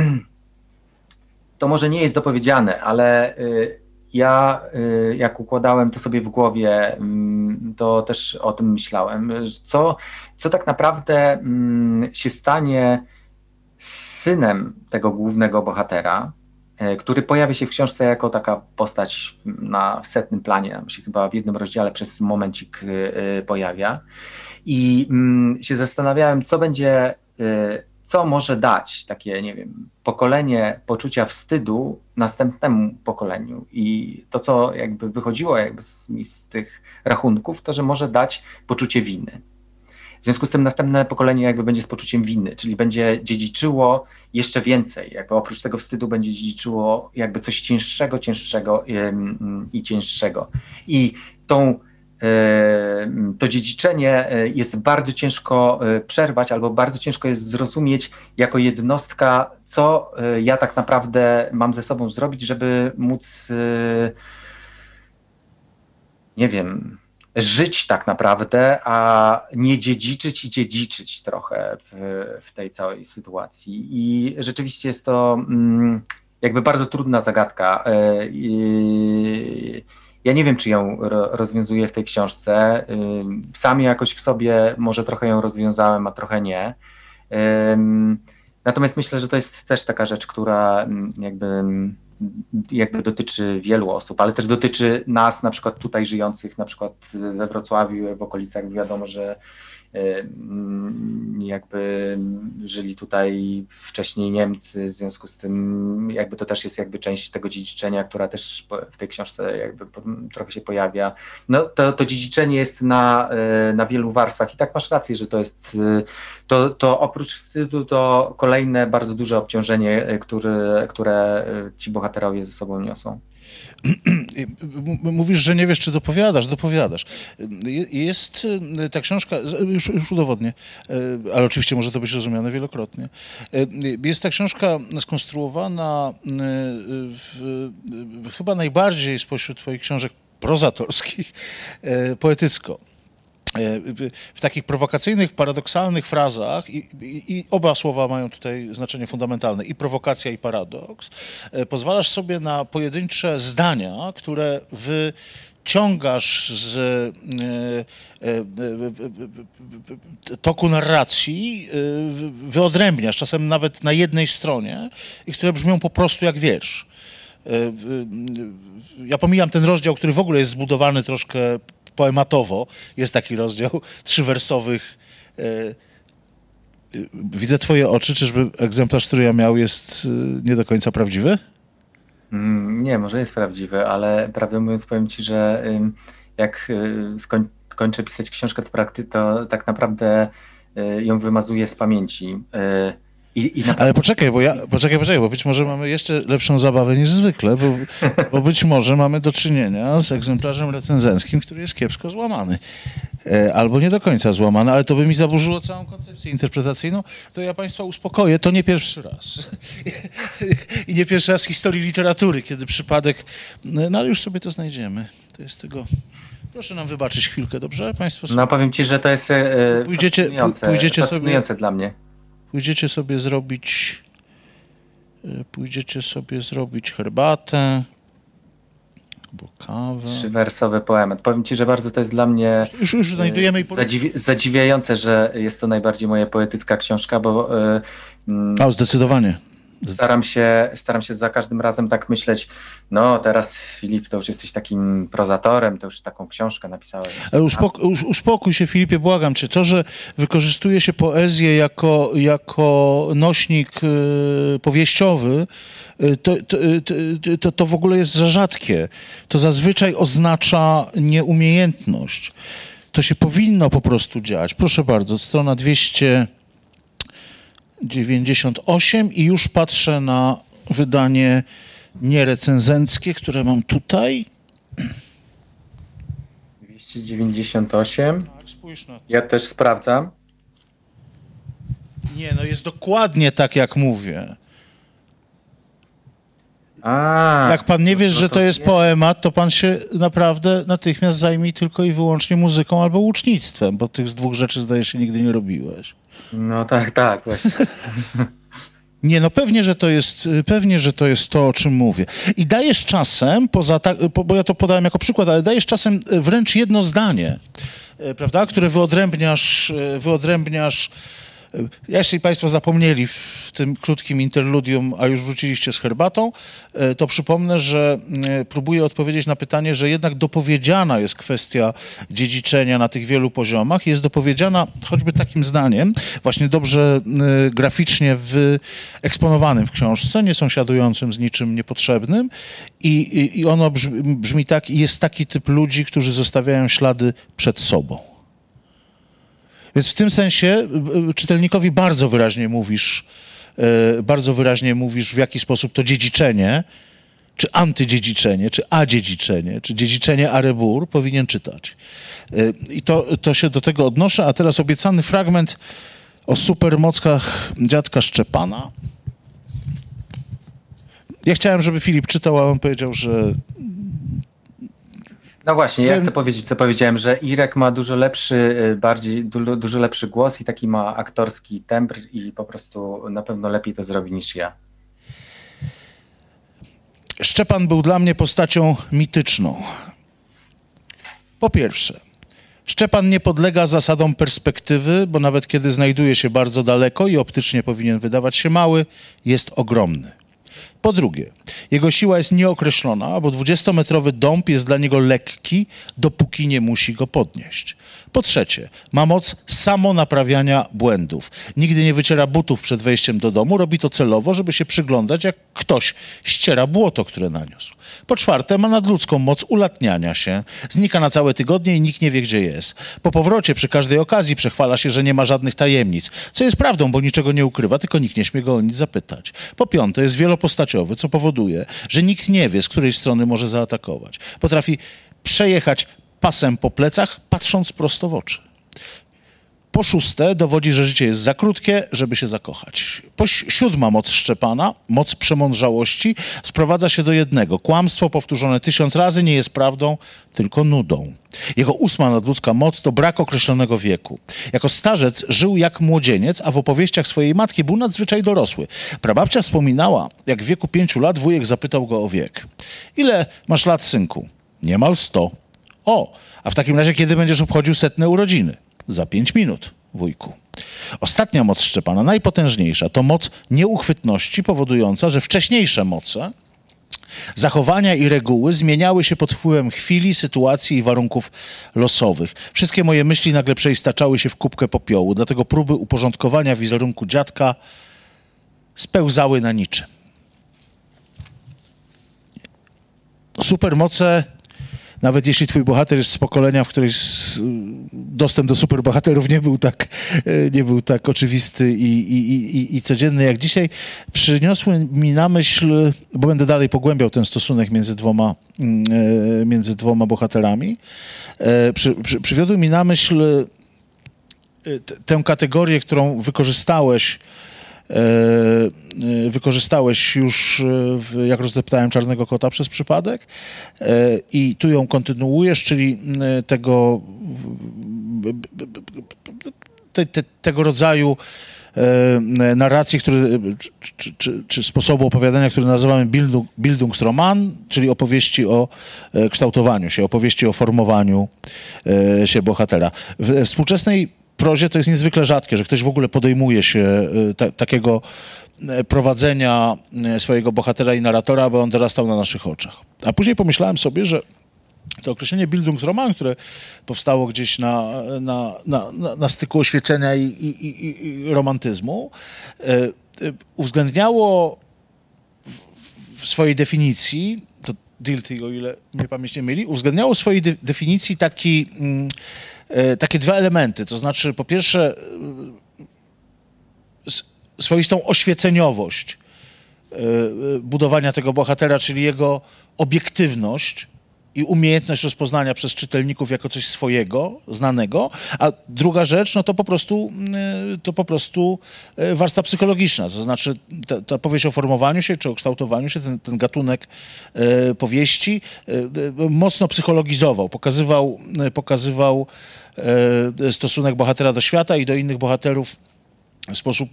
*clears throat* to może nie jest dopowiedziane, ale yy, ja y, jak układałem to sobie w głowie, mm, to też o tym myślałem, co, co tak naprawdę mm, się stanie z synem tego głównego bohatera, e, który pojawia się w książce jako taka postać na setnym planie, tam się chyba w jednym rozdziale przez momencik e, pojawia. I mm, się zastanawiałem, co będzie, co może dać takie, nie wiem, pokolenie poczucia wstydu następnemu pokoleniu. I to, co jakby wychodziło jakby z, z tych rachunków, to, że może dać poczucie winy. W związku z tym następne pokolenie jakby będzie z poczuciem winy, czyli będzie dziedziczyło jeszcze więcej, jakby oprócz tego wstydu będzie dziedziczyło jakby coś cięższego, cięższego i cięższego. I tą to dziedziczenie e, jest bardzo ciężko e, przerwać, albo bardzo ciężko jest zrozumieć jako jednostka, co e, ja tak naprawdę mam ze sobą zrobić, żeby móc, nie wiem, żyć tak naprawdę, a nie dziedziczyć i dziedziczyć trochę w, w tej całej sytuacji. I rzeczywiście jest to mm, jakby bardzo trudna zagadka. Ja nie wiem, czy ją rozwiązuję w tej książce. Sam jakoś w sobie może trochę ją rozwiązałem, a trochę nie. Natomiast myślę, że to jest też taka rzecz, która jakby jakby dotyczy wielu osób, ale też dotyczy nas, na przykład tutaj żyjących, na przykład we Wrocławiu, w okolicach. Wiadomo, że jakby żyli tutaj wcześniej Niemcy, w związku z tym jakby to też jest jakby część tego dziedziczenia, która też w tej książce jakby trochę się pojawia. No to, to dziedziczenie jest na, e, na wielu warstwach i tak masz rację, że to jest e, to, to oprócz wstydu to kolejne bardzo duże obciążenie, które, które ci bohaterowie ze sobą niosą. *clears throat* Mówisz, że nie wiesz, czy dopowiadasz. Dopowiadasz. Jest e, ta książka, już, już udowodnię, e, ale oczywiście może to być rozumiane wielokrotnie. E, jest ta książka skonstruowana w, chyba najbardziej spośród twoich książek prozatorskich poetycko. E, w takich prowokacyjnych, paradoksalnych frazach, i, i, i, oba słowa mają tutaj znaczenie fundamentalne, i prowokacja, i paradoks, e, pozwalasz sobie na pojedyncze zdania, które wyciągasz z e, toku narracji, wyodrębniasz, czasem nawet na jednej stronie, i które brzmią po prostu jak wiersz. Ja pomijam ten rozdział, który w ogóle jest zbudowany troszkę poematowo. Jest taki rozdział trzywersowych. E, e, widzę twoje oczy, czyżby egzemplarz, który ja miał, jest e, nie do końca prawdziwy? Mm, nie, może jest prawdziwy, ale prawdę mówiąc powiem ci, że jak skończę pisać książkę, to, to tak naprawdę ją wymazuję z pamięci. I, i na... Ale poczekaj, bo ja, poczekaj, poczekaj, bo być może mamy jeszcze lepszą zabawę niż zwykle, bo, bo być może mamy do czynienia z egzemplarzem recenzenckim, który jest kiepsko złamany. E, albo nie do końca złamany, ale to by mi zaburzyło całą koncepcję interpretacyjną. To ja Państwa uspokoję, to nie pierwszy raz. *laughs* I nie pierwszy raz w historii literatury, kiedy przypadek... No ale już sobie to znajdziemy. To jest tego... Proszę nam wybaczyć chwilkę, dobrze? Państwo sobie... No powiem Ci, że to jest e, pójdziecie, pójdziecie sobie... dla mnie pójdziecie sobie zrobić e, pójdziecie sobie zrobić herbatę albo kawę. Trzywersowy poemat. Powiem ci, że bardzo to jest dla mnie już, już znajdujemy e, zadziwi zadziwiające, że jest to najbardziej moja poetycka książka, bo... Yy, A, zdecydowanie. Staram się, staram się za każdym razem tak myśleć, no teraz Filip, to już jesteś takim prozatorem, to już taką książkę napisałeś. Uspokój, uspokój się Filipie, błagam cię. To, że wykorzystuje się poezję jako, jako nośnik y, powieściowy, y, to, to, to, to w ogóle jest za rzadkie. To zazwyczaj oznacza nieumiejętność. To się powinno po prostu dziać. Proszę bardzo, strona 200... 98 i już patrzę na wydanie nierecenzenckie, które mam tutaj. 298. Tak, spójrz na to. Ja też sprawdzam. Nie, no jest dokładnie tak, jak mówię. A, jak pan nie wiesz, no że to jest poemat, to pan się naprawdę natychmiast zajmij tylko i wyłącznie muzyką albo łucznictwem, bo tych dwóch rzeczy zdaje się nigdy nie robiłeś. No tak, tak, właśnie. *laughs* Nie, no pewnie, że to jest, pewnie, że to jest to, o czym mówię. I dajesz czasem, poza ta, bo ja to podałem jako przykład, ale dajesz czasem wręcz jedno zdanie, e, prawda, które wyodrębniasz, e, wyodrębniasz Jeśli Państwo zapomnieli w tym krótkim interludium, a już wróciliście z herbatą, e, to przypomnę, że e, próbuję odpowiedzieć na pytanie, że jednak dopowiedziana jest kwestia dziedziczenia na tych wielu poziomach. Jest dopowiedziana choćby takim zdaniem, właśnie dobrze e, graficznie wyeksponowanym w książce, nie sąsiadującym z niczym niepotrzebnym. I, i, i ono brzmi, brzmi tak, jest taki typ ludzi, którzy zostawiają ślady przed sobą. Więc w tym sensie y, y, czytelnikowi bardzo wyraźnie mówisz, y, bardzo wyraźnie mówisz, w jaki sposób to dziedziczenie, czy antydziedziczenie, czy adziedziczenie, czy dziedziczenie arebur powinien czytać. I to, to się do tego odnoszę, a teraz obiecany fragment o supermockach dziadka Szczepana. Ja chciałem, żeby Filip czytał, a on powiedział, że No właśnie, ja chcę powiedzieć, co powiedziałem, że Irek ma dużo lepszy, y, bardziej, du, dużo lepszy głos i taki ma aktorski tembr i po prostu na pewno lepiej to zrobi niż ja. Szczepan był dla mnie postacią mityczną. Po pierwsze, Szczepan nie podlega zasadom perspektywy, bo nawet kiedy znajduje się bardzo daleko i optycznie powinien wydawać się mały, jest ogromny. Po drugie, jego siła jest nieokreślona, bo 20-metrowy dąb jest dla niego lekki, dopóki nie musi go podnieść. Po trzecie, ma moc samonaprawiania błędów. Nigdy nie wyciera butów przed wejściem do domu, robi to celowo, żeby się przyglądać, jak ktoś ściera błoto, które naniósł. Po czwarte, ma nadludzką moc ulatniania się. Znika na całe tygodnie i nikt nie wie, gdzie jest. Po powrocie przy każdej okazji przechwala się, że nie ma żadnych tajemnic, co jest prawdą, bo niczego nie ukrywa, tylko nikt nie śmie go o nic zapytać. Po piąte, jest wielopostaciowy, co powoduje, że nikt nie wie, z której strony może zaatakować. Potrafi przejechać pasem po plecach, patrząc prosto w oczy. Po szóste, dowodzi, że życie jest za krótkie, żeby się zakochać. Po si- siódma moc Szczepana, moc przemądrzałości, sprowadza się do jednego. Kłamstwo powtórzone tysiąc razy nie jest prawdą, tylko nudą. Jego ósma nadludzka moc to brak określonego wieku. Jako starzec żył jak młodzieniec, a w opowieściach swojej matki był nadzwyczaj dorosły. Prababcia wspominała, jak w wieku pięciu lat wujek zapytał go o wiek. Ile masz lat, synku? Niemal sto. O, a w takim razie kiedy będziesz obchodził setne urodziny? Za pięć minut, wujku. Ostatnia moc Szczepana, najpotężniejsza, to moc nieuchwytności powodująca, że wcześniejsze moce, zachowania i reguły zmieniały się pod wpływem chwili, sytuacji i warunków losowych. Wszystkie moje myśli nagle przeistaczały się w kubkę popiołu, dlatego próby uporządkowania wizerunku dziadka spełzały na niczym. Supermoce nawet jeśli twój bohater jest z pokolenia, w którym dostęp do superbohaterów nie był tak, e, nie był tak oczywisty i, i, i, i codzienny jak dzisiaj, przyniosły mi na myśl, bo będę dalej pogłębiał ten stosunek między dwoma, mm, e, między dwoma bohaterami, e, przy, przy, przywiodły mi na myśl tę kategorię, którą wykorzystałeś wykorzystałeś już, e, w, jak rozdeptałem Czarnego Kota przez przypadek e, i tu ją kontynuujesz, czyli tego te, te, tego rodzaju e, narracji, który, czy, czy, czy, sposobu opowiadania, który nazywamy Bildung, Bildungsroman, czyli opowieści o e, kształtowaniu się, opowieści o formowaniu e, się bohatera. W współczesnej prozie to jest niezwykle rzadkie, że ktoś w ogóle podejmuje się e, ta, takiego e, prowadzenia e, swojego bohatera i narratora, aby on dorastał na naszych oczach. A później pomyślałem sobie, że to określenie Bildungsroman, które powstało gdzieś na, na, na, na, styku oświecenia i, i, i, i romantyzmu, uwzględniało w- w swojej definicji, to Dilthey, o ile mnie pamięć nie myli, uwzględniało w swojej de- definicji taki, mm, takie dwa elementy. To znaczy, po pierwsze, e, swoistą oświeceniowość e, e, budowania tego bohatera, czyli jego obiektywność i umiejętność rozpoznania przez czytelników jako coś swojego, znanego, a druga rzecz, no to po prostu, mm, to po prostu e, warstwa psychologiczna, to znaczy ta, ta powieść o formowaniu się czy o kształtowaniu się, ten, ten gatunek e, powieści mocno psychologizował, pokazywał, pokazywał stosunek bohatera do świata i do innych bohaterów w sposób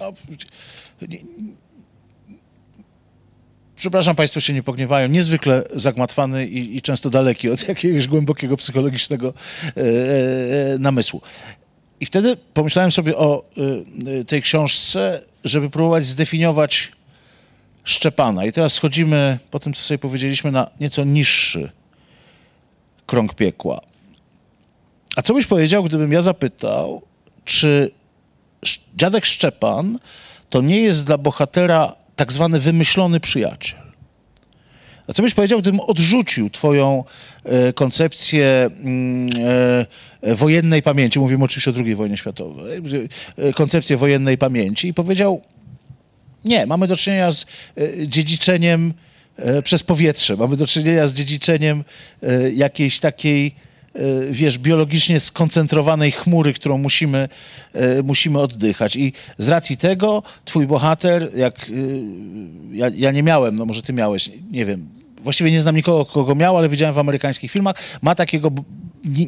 no, przepraszam, Państwo się nie pogniewają, niezwykle zagmatwany i, i często daleki od jakiegoś głębokiego psychologicznego e, e, namysłu. I wtedy pomyślałem sobie o y, tej książce, żeby próbować zdefiniować Szczepana. I teraz schodzimy po tym, co sobie powiedzieliśmy, na nieco niższy krąg piekła. A co byś powiedział, gdybym ja zapytał, czy dziadek Szczepan to nie jest dla bohatera tak zwany wymyślony przyjaciel? A co byś powiedział, gdybym odrzucił twoją e, koncepcję mm, e, wojennej pamięci, mówimy oczywiście o II wojnie światowej, e, koncepcję wojennej pamięci i powiedział, nie, mamy do czynienia z dziedziczeniem przez powietrze, mamy do czynienia z dziedziczeniem jakiejś takiej wiesz, biologicznie skoncentrowanej chmury, którą musimy, musimy oddychać. I z racji tego twój bohater, jak ja, ja nie miałem, no może ty miałeś, nie wiem, właściwie nie znam nikogo, kogo miał, ale widziałem w amerykańskich filmach, ma takiego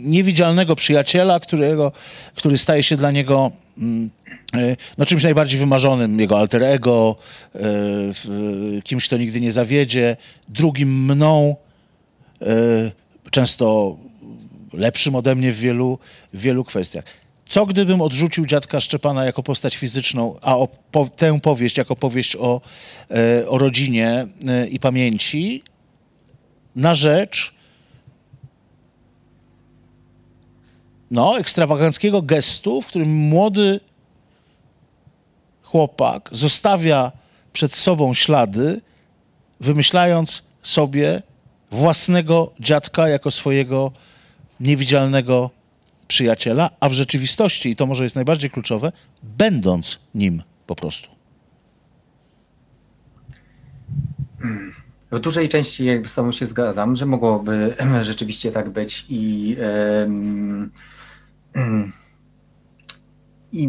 niewidzialnego przyjaciela, którego, który staje się dla niego mm, no, czymś najbardziej wymarzonym, jego alter ego, kimś, kto nigdy nie zawiedzie, drugim mną, często lepszym ode mnie w wielu, w wielu kwestiach. Co gdybym odrzucił dziadka Szczepana jako postać fizyczną, a o, po, tę powieść jako powieść o, o rodzinie i pamięci, na rzecz no, ekstrawaganckiego gestu, w którym młody chłopak zostawia przed sobą ślady, wymyślając sobie własnego dziadka jako swojego niewidzialnego przyjaciela, a w rzeczywistości, i to może jest najbardziej kluczowe, będąc nim po prostu. W dużej części jakby z Tobą się zgadzam, że mogłoby *clears throat* rzeczywiście tak być i, *clears throat* i,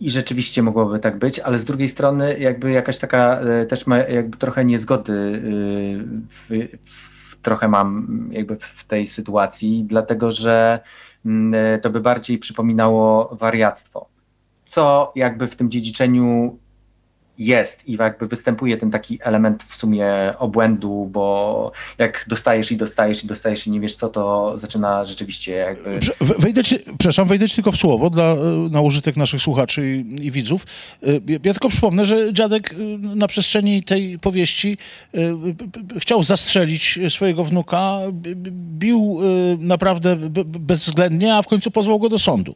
i rzeczywiście mogłoby tak być, ale z drugiej strony jakby jakaś taka e, też ma jakby trochę niezgody w, w, trochę mam jakby w tej sytuacji, dlatego że mm, to by bardziej przypominało wariactwo. Co jakby w tym dziedziczeniu jest i jakby występuje ten taki element w sumie obłędu, bo jak dostajesz i dostajesz i dostajesz i nie wiesz co, to zaczyna rzeczywiście jakby... Wejdę ci, przepraszam, wejdę ci tylko w słowo dla, e, na użytek naszych słuchaczy i, i widzów. E, ja tylko przypomnę, że dziadek e, na przestrzeni tej powieści chciał zastrzelić swojego wnuka, bił naprawdę bezwzględnie, a w końcu pozwał go do sądu.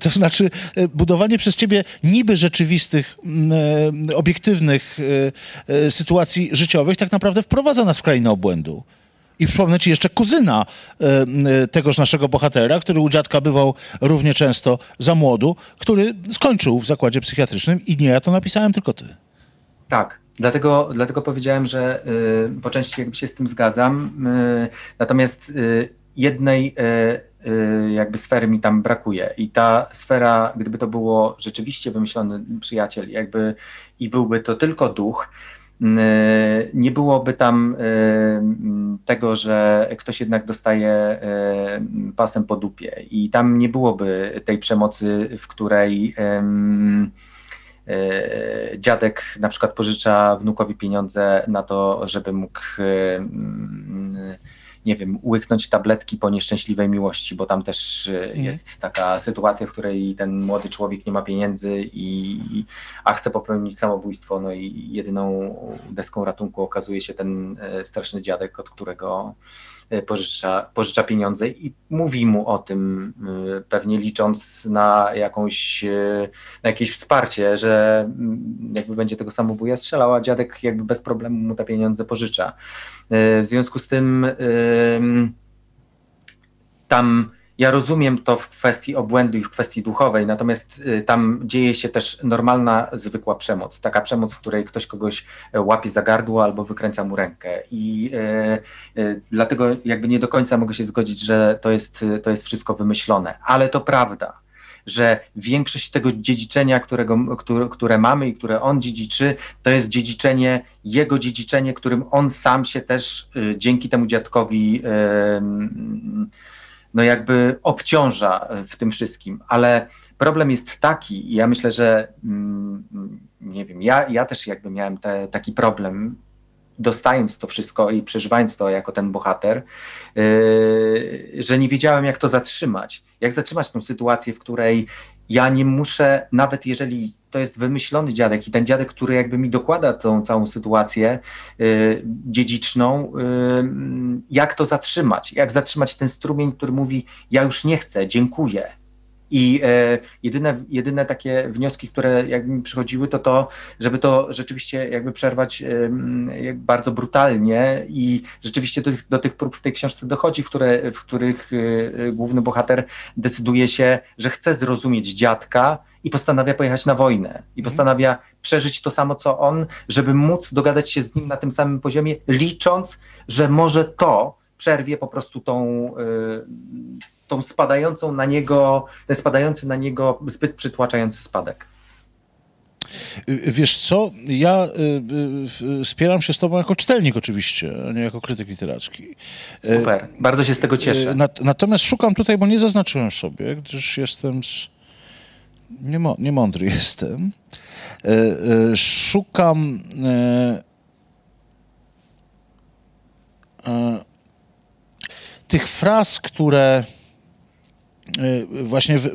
To znaczy budowanie przez ciebie niby rzeczywistych obiektywnych e, e, sytuacji życiowych tak naprawdę wprowadza nas w krainę obłędu. I przypomnę ci jeszcze kuzyna e, tegoż naszego bohatera, który u dziadka bywał równie często za młodu, który skończył w zakładzie psychiatrycznym i nie ja to napisałem, tylko ty. Tak, dlatego, dlatego powiedziałem, że y, po części jakby się z tym zgadzam. Y, natomiast y, jednej Y, jakby sfery mi tam brakuje. I ta sfera, gdyby to było rzeczywiście wymyślony przyjaciel, jakby i byłby to tylko duch, y, nie byłoby tam tego, że ktoś jednak dostaje pasem po dupie i tam nie byłoby tej przemocy, w której dziadek na przykład pożycza wnukowi pieniądze na to, żeby mógł nie wiem, łyknąć tabletki po nieszczęśliwej miłości, bo tam też mm. jest taka sytuacja, w której ten młody człowiek nie ma pieniędzy i, a chce popełnić samobójstwo, no i jedyną deską ratunku okazuje się ten e, straszny dziadek, od którego E, pożycza, pożycza pieniądze i mówi mu o tym, e, pewnie licząc na, jakąś, e, na jakieś wsparcie, że mm, jakby będzie tego samobuja strzelał, a dziadek jakby bez problemu mu te pieniądze pożycza. W związku z tym tam ja rozumiem to w kwestii obłędu i w kwestii duchowej, natomiast y, tam dzieje się też normalna, zwykła przemoc. Taka przemoc, w której ktoś kogoś e, łapie za gardło albo wykręca mu rękę. I y, y, dlatego jakby nie do końca mogę się zgodzić, że to jest, to jest wszystko wymyślone. Ale to prawda, że większość tego dziedziczenia, którego, które, które mamy i które on dziedziczy, to jest dziedziczenie, jego dziedziczenie, którym on sam się też dzięki temu dziadkowi no jakby obciąża e, w tym wszystkim, ale problem jest taki, i ja myślę, że mm, nie wiem, ja, ja też jakby miałem te, taki problem dostając to wszystko i przeżywając to jako ten bohater, yy, że nie wiedziałem, jak to zatrzymać. Jak zatrzymać tą sytuację, w której ja nie muszę, nawet jeżeli to jest wymyślony dziadek i ten dziadek, który jakby mi dokłada tą całą sytuację yy, dziedziczną, yy, jak to zatrzymać? Jak zatrzymać ten strumień, który mówi: Ja już nie chcę, dziękuję i e, jedyne, jedyne takie wnioski, które jakby mi przychodziły, to to, żeby to rzeczywiście jakby przerwać e, bardzo brutalnie i rzeczywiście do, do, tych prób w tej książce dochodzi, w, które, w których e, główny bohater decyduje się, że chce zrozumieć dziadka i postanawia pojechać na wojnę i mhm. postanawia przeżyć to samo, co on, żeby móc dogadać się z nim na tym samym poziomie, licząc, że może to przerwie po prostu tą, tą spadającą na niego, ten spadający na niego zbyt przytłaczający spadek. Wiesz co, ja y, y, spieram się z tobą jako czytelnik oczywiście, a nie jako krytyk literacki. Super, bardzo się z tego cieszę. natomiast szukam tutaj, bo nie zaznaczyłem sobie, gdyż jestem z... Niemo, niemądry *laughs* jestem. Szukam tych fraz, które Y, właśnie wy,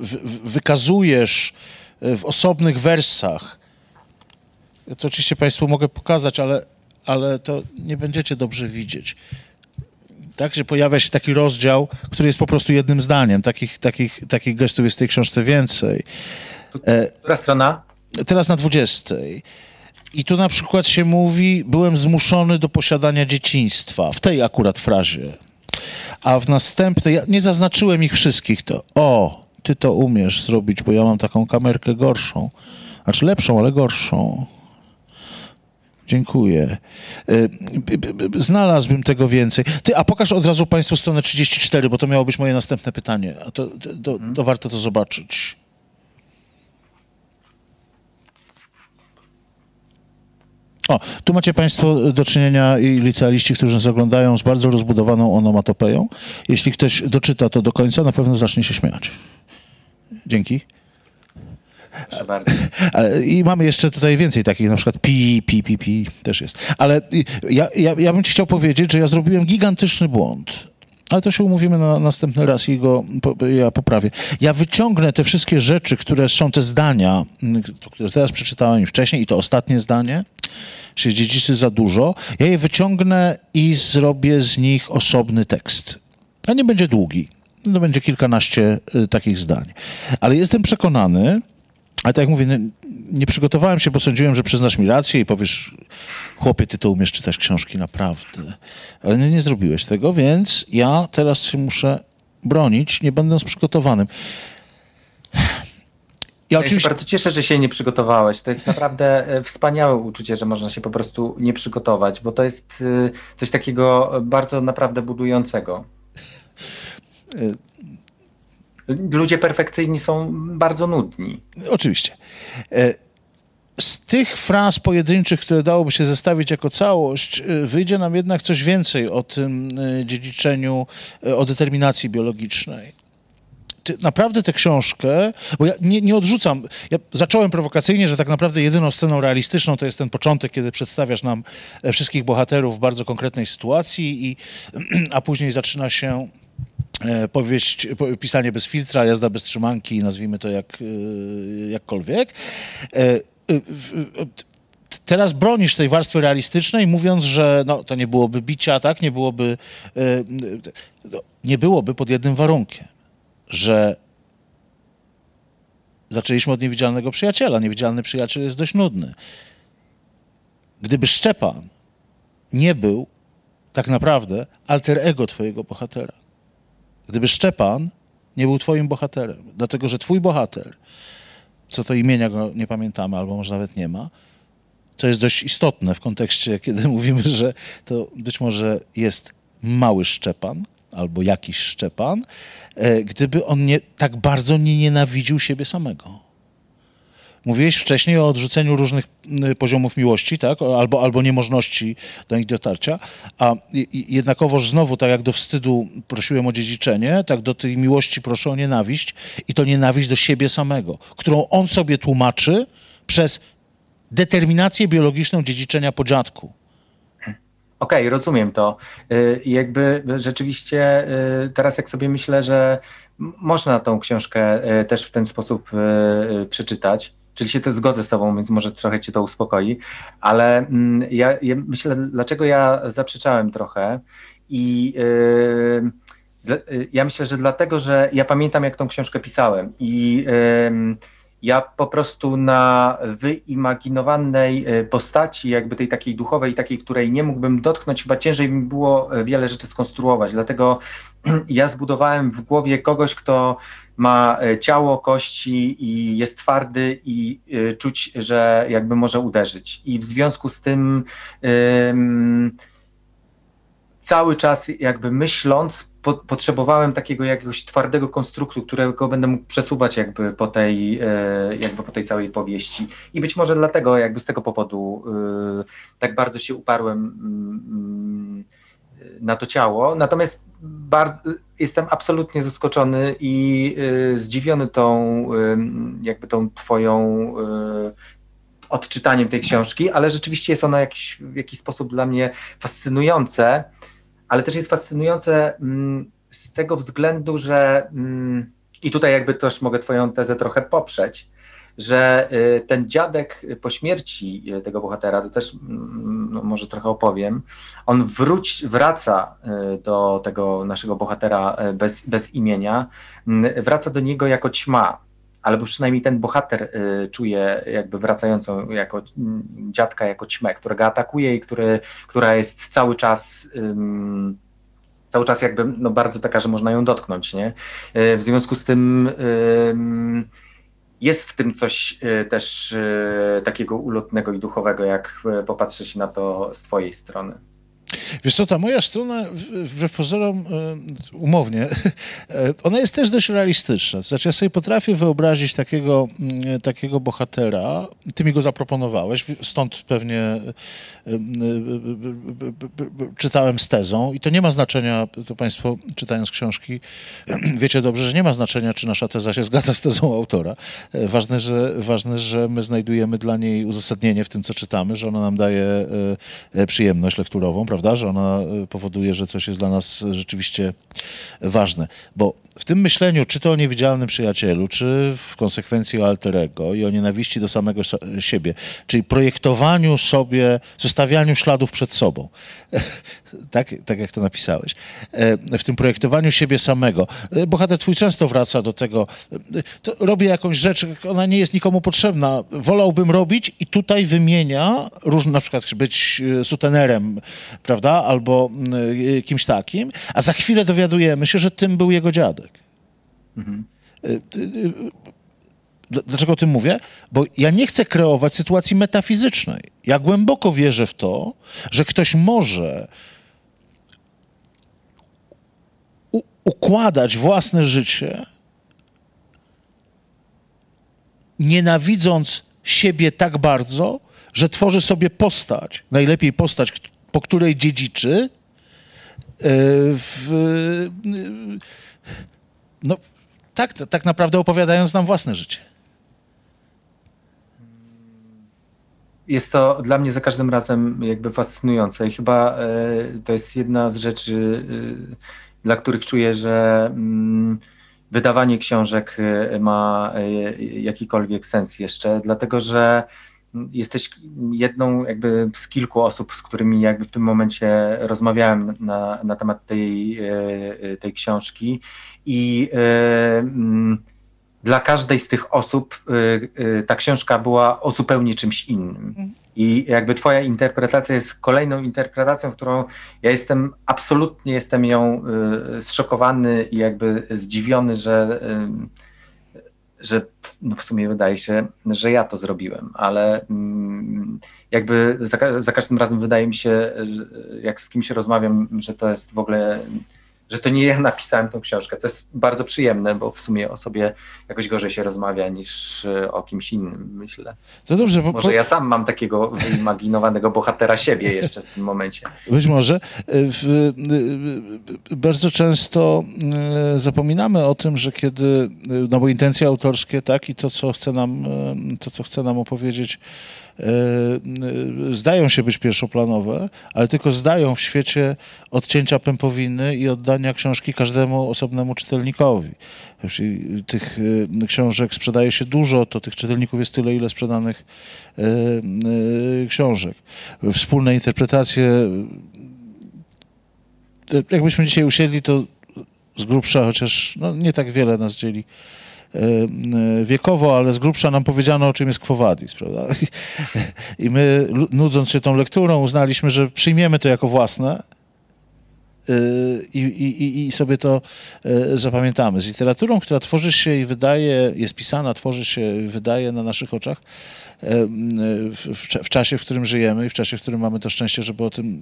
wy, wykazujesz y, w osobnych wersach. To oczywiście Państwu mogę pokazać, ale, ale to nie będziecie dobrze widzieć. Tak, że pojawia się taki rozdział, który jest po prostu jednym zdaniem. Takich, takich, takich gestów jest w tej książce więcej. E, która strona? Teraz na 20. I tu na przykład się mówi, byłem zmuszony do posiadania dzieciństwa. W tej akurat frazie a w następnej, ja nie zaznaczyłem ich wszystkich, to o, ty to umiesz zrobić, bo ja mam taką kamerkę gorszą. Znaczy lepszą, ale gorszą. Dziękuję. Y, znalazłbym tego więcej. Ty, a pokaż od razu Państwu stronę 34, bo to miało być moje następne pytanie. A to, to, to, to warto to zobaczyć. O, tu macie Państwo do czynienia i licealiści, którzy nas oglądają, z bardzo rozbudowaną onomatopeją. Jeśli ktoś doczyta to do końca, na pewno zacznie się śmiać. Dzięki. Proszę bardzo. *laughs* I mamy jeszcze tutaj więcej takich, na przykład pi, pi, pi, pi też jest. Ale ja, ja, ja bym ci chciał powiedzieć, że ja zrobiłem gigantyczny błąd. Ale to się umówimy na następny raz i go ja poprawię. Ja wyciągnę te wszystkie rzeczy, które są te zdania, które teraz przeczytałem i wcześniej, i to ostatnie zdanie, że dziedziczy za dużo. Ja je wyciągnę i zrobię z nich osobny tekst. A nie będzie długi. To będzie kilkanaście y, takich zdań. Ale jestem przekonany, ale tak jak mówię, nie, nie, przygotowałem się, bo sądziłem, że przyznasz mi rację i powiesz, chłopie, ty to umiesz czytać książki naprawdę. Ale nie, nie zrobiłeś tego, więc ja teraz się muszę bronić, nie będąc przygotowanym. Ja, oczywiście... się bardzo cieszę, że się nie przygotowałeś. To jest naprawdę e, wspaniałe uczucie, że można się po prostu nie przygotować, bo to jest e, coś takiego bardzo naprawdę budującego. E, Ludzie perfekcyjni są bardzo nudni. Oczywiście. Z tych fraz pojedynczych, które dałoby się zestawić jako całość, wyjdzie nam jednak coś więcej o tym dziedziczeniu, o determinacji biologicznej. Naprawdę tę książkę, bo ja nie, nie, odrzucam, ja zacząłem prowokacyjnie, że tak naprawdę jedyną sceną realistyczną to jest ten początek, kiedy przedstawiasz nam wszystkich bohaterów w bardzo konkretnej sytuacji, i, *clears throat* a później zaczyna się E, powieść, pisanie bez filtra, jazda bez trzymanki, nazwijmy to jak, e, jakkolwiek. E, teraz bronisz tej warstwy realistycznej, mówiąc, że no, to nie byłoby bicia, tak? Nie byłoby, no, nie byłoby pod jednym warunkiem, że zaczęliśmy od niewidzialnego przyjaciela. Niewidzialny przyjaciel jest dość nudny. Gdyby Szczepan nie był tak naprawdę alter ego twojego bohatera, Gdyby Szczepan nie był twoim bohaterem, dlatego że twój bohater, co to imienia go nie pamiętamy, albo może nawet nie ma, to jest dość istotne w kontekście, kiedy *laughs* mówimy, że to być może jest mały Szczepan, albo jakiś Szczepan, e, gdyby on nie, tak bardzo nie nienawidził siebie samego. Mówiłeś wcześniej o odrzuceniu różnych poziomów miłości, tak? Albo, albo niemożności do nich dotarcia, a jednakowoż znowu, tak jak do wstydu prosiłem o dziedziczenie, tak do tej miłości proszę o nienawiść i to nienawiść do siebie samego, którą on sobie tłumaczy przez determinację biologiczną dziedziczenia po dziadku. Okej, okay, rozumiem to. Y, jakby rzeczywiście y, teraz jak sobie myślę, że można tą książkę y, też w ten sposób przeczytać, czyli się też zgodzę z tobą, więc może trochę cię to uspokoi, ale mm, ja, ja myślę, dlaczego ja zaprzeczałem trochę i ja myślę, że dlatego, że ja pamiętam jak tą książkę pisałem i ja po prostu na wyimaginowanej e, postaci, jakby tej takiej duchowej, takiej, której nie mógłbym dotknąć, chyba ciężej mi było e, wiele rzeczy skonstruować. Dlatego *clears throat* ja zbudowałem w głowie kogoś, kto ma e, ciało, kości i jest twardy i czuć, że jakby może uderzyć. I w związku z tym cały czas jakby myśląc, po, potrzebowałem takiego jakiegoś twardego konstruktu, którego będę mógł przesuwać jakby po tej, e, jakby po tej całej powieści. I być może dlatego jakby z tego powodu e, tak bardzo się uparłem mm, na to ciało. Natomiast bardzo, jestem absolutnie zaskoczony i e, zdziwiony tą jakby tą twoją odczytaniem tej książki, ale rzeczywiście jest ona jakiś, w jakiś sposób dla mnie fascynujące ale też jest fascynujące mm, z tego względu, że mm, i tutaj jakby też mogę Twoją tezę trochę poprzeć, że y, ten dziadek po śmierci y, tego bohatera, to też mm, no, może trochę opowiem, on wróć, wraca y, do tego naszego bohatera bez, bez imienia, wraca do niego jako ćma, albo przynajmniej ten bohater czuje jakby wracającą jako dziadka, jako ćmę, którego atakuje i który, która jest cały czas cały czas jakby no bardzo taka, że można ją dotknąć, nie? W związku z tym jest w tym coś e, też takiego ulotnego i duchowego, jak popatrzy się na to z twojej strony. Wiesz co, ta moja strona, wbrew pozorom, e, umownie, *laughs* e, ona jest też dość realistyczna. Znaczy, ja sobie potrafię wyobrazić takiego, mm, takiego bohatera, ty mi go zaproponowałeś, stąd pewnie e, czytałem z tezą i to nie ma znaczenia, to państwo czytając książki, *clears throat* wiecie dobrze, że nie ma znaczenia, czy nasza teza się zgadza z tezą autora. Ważne, że, ważne, że my znajdujemy dla niej uzasadnienie w tym, co czytamy, że ona nam daje przyjemność lekturową, prawda? Że ona y, powoduje, że coś jest dla nas rzeczywiście ważne. Bo w tym myśleniu, czy to o niewidzialnym przyjacielu, czy w konsekwencji o alterego i o nienawiści do samego siebie, czyli projektowaniu sobie, zostawianiu śladów przed sobą, *laughs* tak, tak jak to napisałeś, e, w tym projektowaniu siebie samego. E, bohater twój często wraca do tego, e, to robi jakąś rzecz, ona nie jest nikomu potrzebna, wolałbym robić i tutaj wymienia, różne, na przykład być sutenerem, prawda, albo kimś takim, a za chwilę dowiadujemy się, że tym był jego dziadek. Mhm. Dlaczego o tym mówię? Bo ja nie chcę kreować sytuacji metafizycznej. Ja głęboko wierzę w to, że ktoś może układać własne życie, nienawidząc siebie tak bardzo, że tworzy sobie postać, najlepiej postać, po której dziedziczy, e, w, no, tak, tak naprawdę opowiadając nam własne życie. Jest to dla mnie za każdym razem jakby fascynujące i chyba e, to jest jedna z rzeczy, e, dla których czuję, że mm, wydawanie książek e, ma jakikolwiek sens jeszcze, dlatego że jesteś jedną jakby z kilku osób, z którymi jakby w tym momencie rozmawiałem na, na temat tej, tej książki i mm, dla każdej z tych osób ta książka była o zupełnie czymś innym. Mhm. I jakby twoja interpretacja jest kolejną interpretacją, którą ja jestem, absolutnie jestem ją zszokowany i jakby zdziwiony, że, y, że no w sumie wydaje się, że ja to zrobiłem, ale y, jakby za, za każdym razem wydaje mi się, jak z kimś rozmawiam, że to jest w ogóle że to nie ja napisałem tą książkę, co jest bardzo przyjemne, bo w sumie o sobie jakoś gorzej się rozmawia niż e, o kimś innym, myślę. To dobrze, bo, może ja sam mam takiego wyimaginowanego bohatera siebie jeszcze w tym momencie. Być może. E, e, bardzo często zapominamy o tym, że kiedy, no bo intencje autorskie, tak, i to, co chce nam, to, co chce nam opowiedzieć zdają się być pierwszoplanowe, ale tylko zdają w świecie odcięcia pępowiny i oddania książki każdemu osobnemu czytelnikowi. Jeśli tych książek sprzedaje się dużo, to tych czytelników jest tyle, ile sprzedanych książek. Wspólne interpretacje jakbyśmy dzisiaj usiedli, to z grubsza, chociaż no, nie tak wiele nas dzieli e, e, wiekowo, ale z grubsza nam powiedziano, o czym jest Quo Vadis, prawda? *laughs* I my, nudząc się tą lekturą, uznaliśmy, że przyjmiemy to jako własne e, i, i, i sobie to zapamiętamy. Z literaturą, która tworzy się i wydaje, jest pisana, tworzy się i wydaje na naszych oczach, w, w, czasie, w którym żyjemy i w czasie, w którym mamy to szczęście, żeby o tym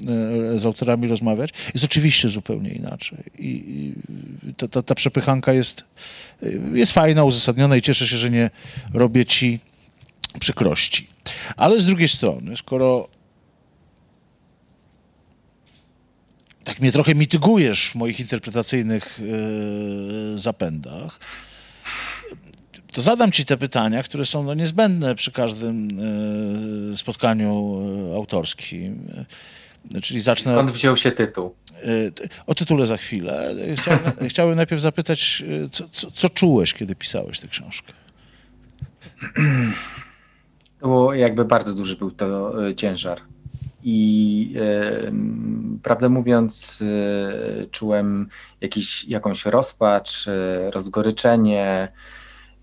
z autorami rozmawiać, jest oczywiście zupełnie inaczej. I, ta, ta, ta przepychanka jest, jest fajna, uzasadniona i cieszę się, że nie robię ci przykrości. Ale z drugiej strony, skoro tak mnie trochę mitygujesz w moich interpretacyjnych yy, zapędach, to zadam ci te pytania, które są no, niezbędne przy każdym y, spotkaniu y, autorskim. Czyli zacznę. Skąd wziął się tytuł? O tytule za chwilę. Chciałem, *laughs* chciałem najpierw zapytać, co, co, co, czułeś, kiedy pisałeś tę książkę? Bo jakby bardzo duży był to ciężar. I prawdę mówiąc, czułem jakiś, jakąś rozpacz, rozgoryczenie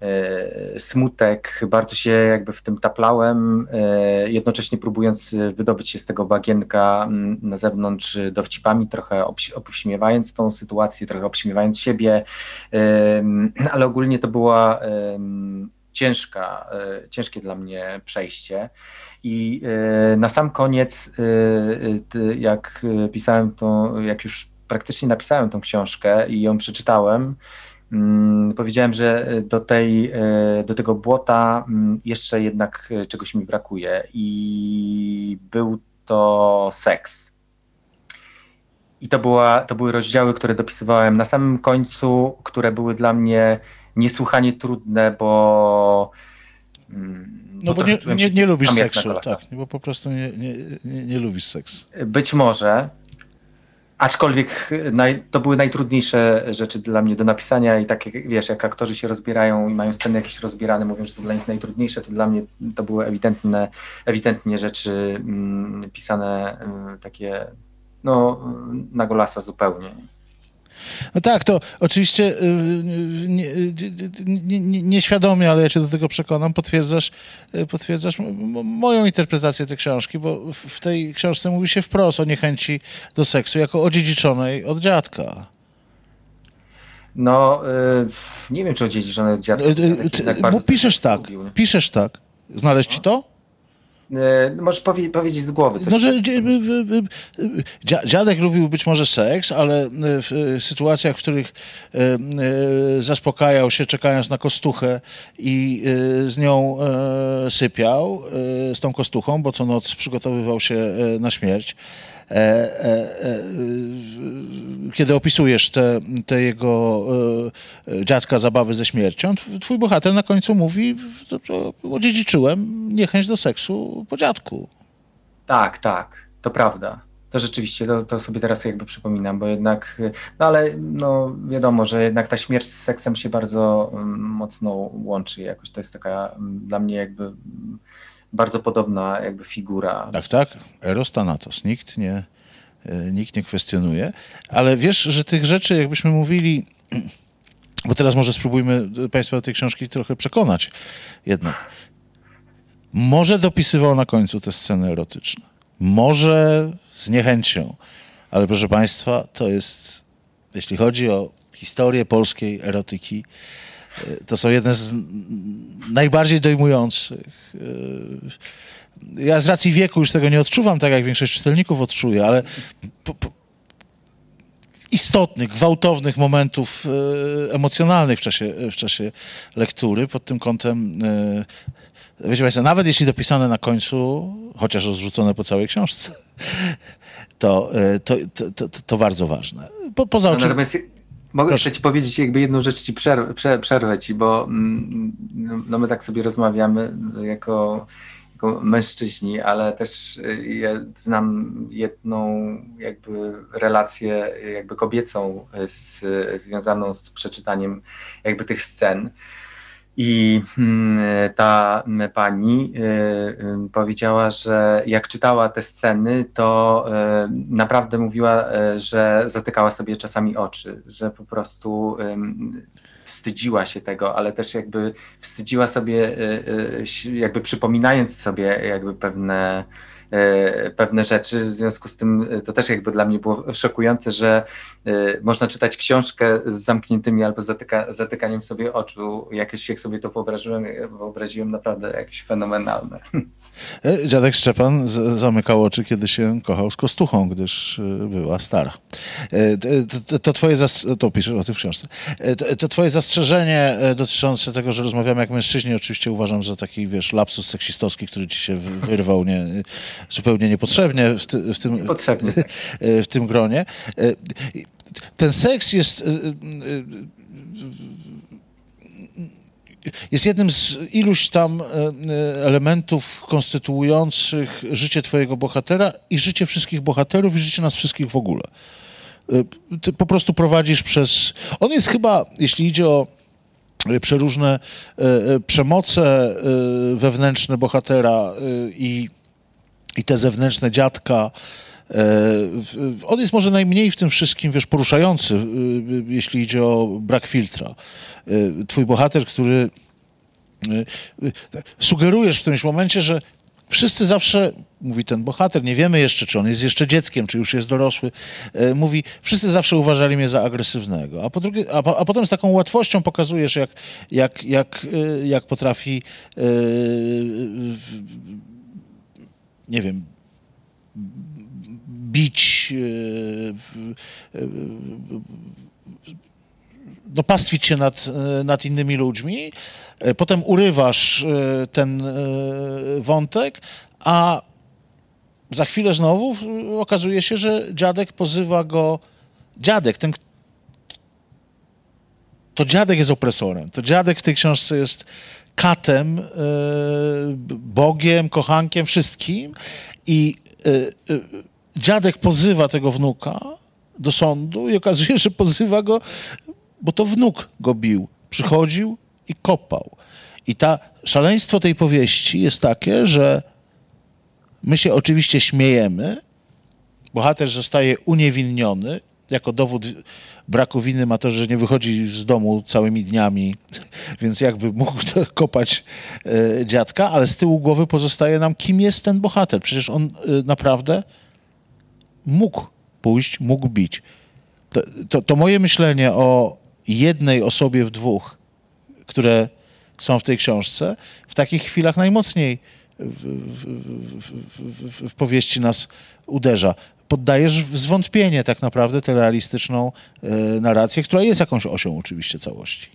E, smutek, bardzo się jakby w tym taplałem, e, jednocześnie próbując wydobyć się z tego bagienka na zewnątrz dowcipami, trochę obśmiewając tą sytuację, trochę obśmiewając siebie, ale ogólnie to była ciężka, e, ciężkie dla mnie przejście. I na sam koniec, jak pisałem to, jak już praktycznie napisałem tą książkę i ją przeczytałem, Mm, powiedziałem, że do, tej, e, do tego błota mm, jeszcze jednak e, czegoś mi brakuje i był to seks. I to, była, to były rozdziały, które dopisywałem na samym końcu, które były dla mnie niesłychanie trudne, bo. Mm, no bo, nie, nie, nie lubisz seksu, tak, bo po prostu nie, nie, nie, nie lubisz seksu. Być może, Aczkolwiek naj, to były najtrudniejsze rzeczy dla mnie do napisania i tak wiesz, jak aktorzy się rozbierają i mają sceny jakieś rozbierane, mówią, że to dla nich najtrudniejsze, to dla mnie to były ewidentne, ewidentnie rzeczy mm, pisane mm, takie no, na golasa zupełnie. No tak, to oczywiście nieświadomie, nie, nie ale ja cię do tego przekonam, potwierdzasz, y, potwierdzasz moją interpretację tej książki, bo w tej książce mówi się wprost o niechęci do seksu jako odziedziczonej od dziadka. No, y, nie wiem, czy odziedziczonej od dziadka. Tak piszesz tak, piszesz tak. Znaleźć ci to? E, możesz powie powiedzieć z głowy coś. No, że dziadek lubił być może seks, ale e, w sytuacjach, w których e, zaspokajał się czekając na kostuchę i z nią sypiał, z tą kostuchą, bo co noc przygotowywał się na śmierć, kiedy opisujesz te, te jego dziadka zabawy ze śmiercią, twój bohater na końcu mówi, że odziedziczyłem niechęć do seksu po dziadku. Tak, tak, to prawda. To rzeczywiście, to, to, sobie teraz jakby przypominam, bo jednak, no ale no wiadomo, że jednak ta śmierć z seksem się bardzo um, mocno łączy. Jakoś to jest taka um, dla mnie jakby bardzo podobna jakby figura. Tak, tak. Eros Thanatos. Nikt nie, e, nikt nie kwestionuje. Ale wiesz, że tych rzeczy, jakbyśmy mówili, *clears throat* bo teraz może spróbujmy Państwa do tej książki trochę przekonać jednak. Może dopisywał na końcu te sceny erotyczne. Może z niechęcią. Ale proszę Państwa, to jest, jeśli chodzi o historię polskiej erotyki, to są jedne z najbardziej dojmujących. Ja z racji wieku już tego nie odczuwam tak, jak większość czytelników odczuje, ale po, po, istotnych, gwałtownych momentów e, emocjonalnych w czasie, w czasie lektury. Pod tym kątem, e, wiecie Państwo, nawet jeśli dopisane na końcu, chociaż rozrzucone po całej książce, to, e, to, to, to, bardzo ważne. Po, poza oczywiście... Mogę jeszcze ci powiedzieć jakby jedną rzecz ci przerwę, przerwę ci, bo mm, no my tak sobie rozmawiamy jako jako mężczyźni, ale też y, ja znam jedną jakby relację jakby kobiecą z, związaną z przeczytaniem jakby tych scen. I mm, ta pani y, y, powiedziała, że jak czytała te sceny, to naprawdę mówiła, że zatykała sobie czasami oczy, że po prostu wstydziła się tego, ale też jakby wstydziła sobie, y, y, jakby przypominając sobie jakby pewne pewne rzeczy. W związku z tym e, to też jakby dla mnie było szokujące, że e, można czytać książkę z zamkniętymi albo zatyka, zatykaniem sobie oczu. Jakieś jak sobie to wyobraziłem, wyobraziłem naprawdę jakieś fenomenalne. Dziadek Szczepan zamykał oczy, kiedy się kochał z Kostuchą, gdyż była stara. To, to twoje, to piszesz o tym w książce, to, to twoje zastrzeżenie dotyczące tego, że rozmawiamy jak mężczyźni, oczywiście uważam za taki, wiesz, lapsus seksistowski, który ci się wyrwał, nie, zupełnie niepotrzebnie w, ty, w tym, niepotrzebnie. *laughs* w tym gronie. Ten seks jest jest jednym z iluś tam elementów konstytuujących życie twojego bohatera i życie wszystkich bohaterów i życie nas wszystkich w ogóle. Ty po prostu prowadzisz przez... On jest chyba, jeśli idzie o przeróżne przemoce wewnętrzne bohatera i i te zewnętrzne dziadka. E, on jest może najmniej w tym wszystkim, wiesz, poruszający, e, jeśli idzie o brak filtra. E, twój bohater, który sugerujesz w którymś momencie, że wszyscy zawsze, mówi ten bohater, nie wiemy jeszcze, czy on jest jeszcze dzieckiem, czy już jest dorosły, mówi, wszyscy zawsze uważali mnie za agresywnego. A, po drugie, a, a potem z taką łatwością pokazujesz, jak, jak, jak, jak potrafi nie wiem, bić, e, e, no, pastwić się nad, e, nad innymi ludźmi, potem urywasz ten wątek, a za chwilę znowu okazuje się, że dziadek pozywa go, dziadek, ten, to dziadek jest opresorem, to dziadek w tej książce jest katem, e, Bogiem, kochankiem, wszystkim. I e, e, dziadek pozywa tego wnuka do sądu i okazuje się, że pozywa go, bo to wnuk go bił. Przychodził i kopał. I ta szaleństwo tej powieści jest takie, że my się oczywiście śmiejemy, bohater zostaje uniewinniony, jako dowód braku winy ma to, że nie wychodzi z domu całymi dniami, więc jakby mógł kopać e, dziadka, ale z tyłu głowy pozostaje nam, kim jest ten bohater. Przecież on e, naprawdę mógł pójść, mógł bić. To, to, to moje myślenie o jednej osobie w dwóch, które są w tej książce, w takich chwilach najmocniej w, w, w, w, powieści nas uderza poddajesz w zwątpienie tak naprawdę tę realistyczną e, narrację, która jest jakąś osią oczywiście całości.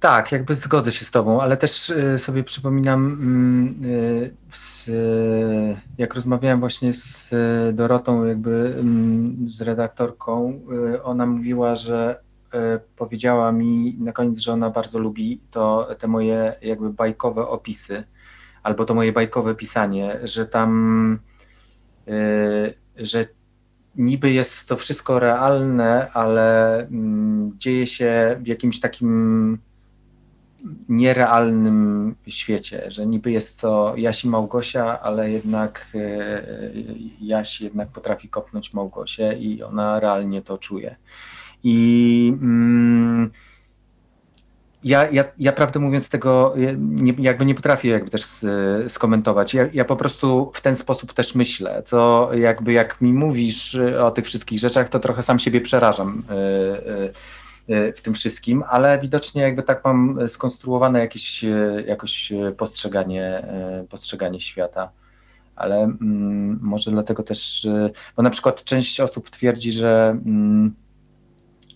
Tak, jakby zgodzę się z Tobą, ale też e, sobie przypominam, mm, e, jak rozmawiałem właśnie z Dorotą, jakby mm, z redaktorką, ona mówiła, że powiedziała mi na koniec, że ona bardzo lubi to te moje jakby bajkowe opisy albo to moje bajkowe pisanie, że tam, yy, że niby jest to wszystko realne, ale mm, dzieje się w jakimś takim nierealnym świecie, że niby jest to Jaś i Małgosia, ale jednak yy, Jaś jednak potrafi kopnąć Małgosię i ona realnie to czuje. I mm, ja, ja, ja prawdę mówiąc tego nie, jakby nie potrafię jakby też skomentować. Ja, ja po prostu w ten sposób też myślę, co jakby jak mi mówisz o tych wszystkich rzeczach, to trochę sam siebie przerażam e, e, e, w tym wszystkim, ale widocznie jakby tak mam skonstruowane jakieś jakoś postrzeganie, postrzeganie świata. Ale mm, może dlatego też, bo na przykład część osób twierdzi, że mm,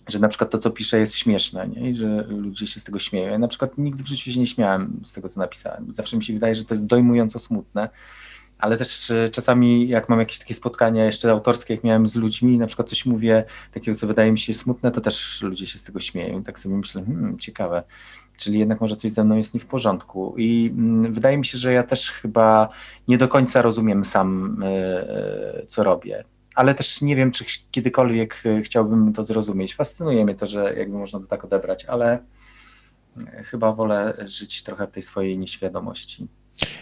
że na przykład to, co piszę, jest śmieszne nie? i że ludzie się z tego śmieją. Ja na przykład nigdy w życiu się nie śmiałem z tego, co napisałem. Zawsze mi się wydaje, że to jest dojmująco smutne ale też e, czasami jak mam jakieś takie spotkania jeszcze autorskie, jak miałem z ludźmi, na przykład coś mówię takiego, co wydaje mi się smutne, to też ludzie się z tego śmieją. I tak sobie myślę, hmm, ciekawe. Czyli jednak może coś ze mną jest nie w porządku. I mm, wydaje mi się, że ja też chyba nie do końca rozumiem sam, e, e, co robię. Ale też nie wiem, czy kiedykolwiek e, chciałbym to zrozumieć. Fascynuje mnie to, że jakby można to tak odebrać, ale e, chyba wolę żyć trochę w tej swojej nieświadomości.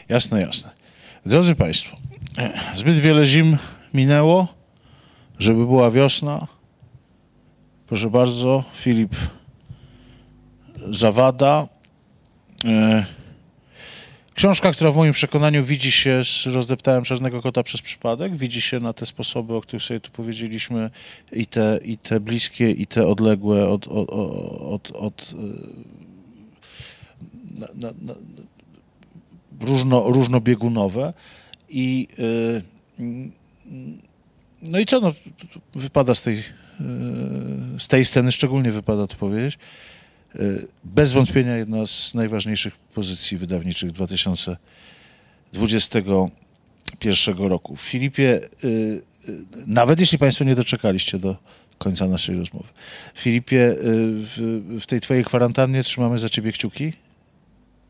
Jasne, jasne. Drodzy Państwo, zbyt wiele zim minęło, żeby była wiosna. Proszę bardzo, Filip Zawada. E, Książka, która w moim przekonaniu widzi się z Rozdeptałem Czarnego Kota przez przypadek, widzi się na te sposoby, o których sobie tu powiedzieliśmy, i te, i te bliskie, i te odległe od, od, od, od e, na, na, na, różno, różnobiegunowe. I yy, no i co, no, wypada z tej, yy, z tej sceny szczególnie wypada to powiedzieć, bez wątpienia jedna z najważniejszych pozycji wydawniczych 2021 roku. Filipie, nawet jeśli Państwo nie doczekaliście do końca naszej rozmowy, Filipie, w, tej Twojej kwarantannie trzymamy za Ciebie kciuki,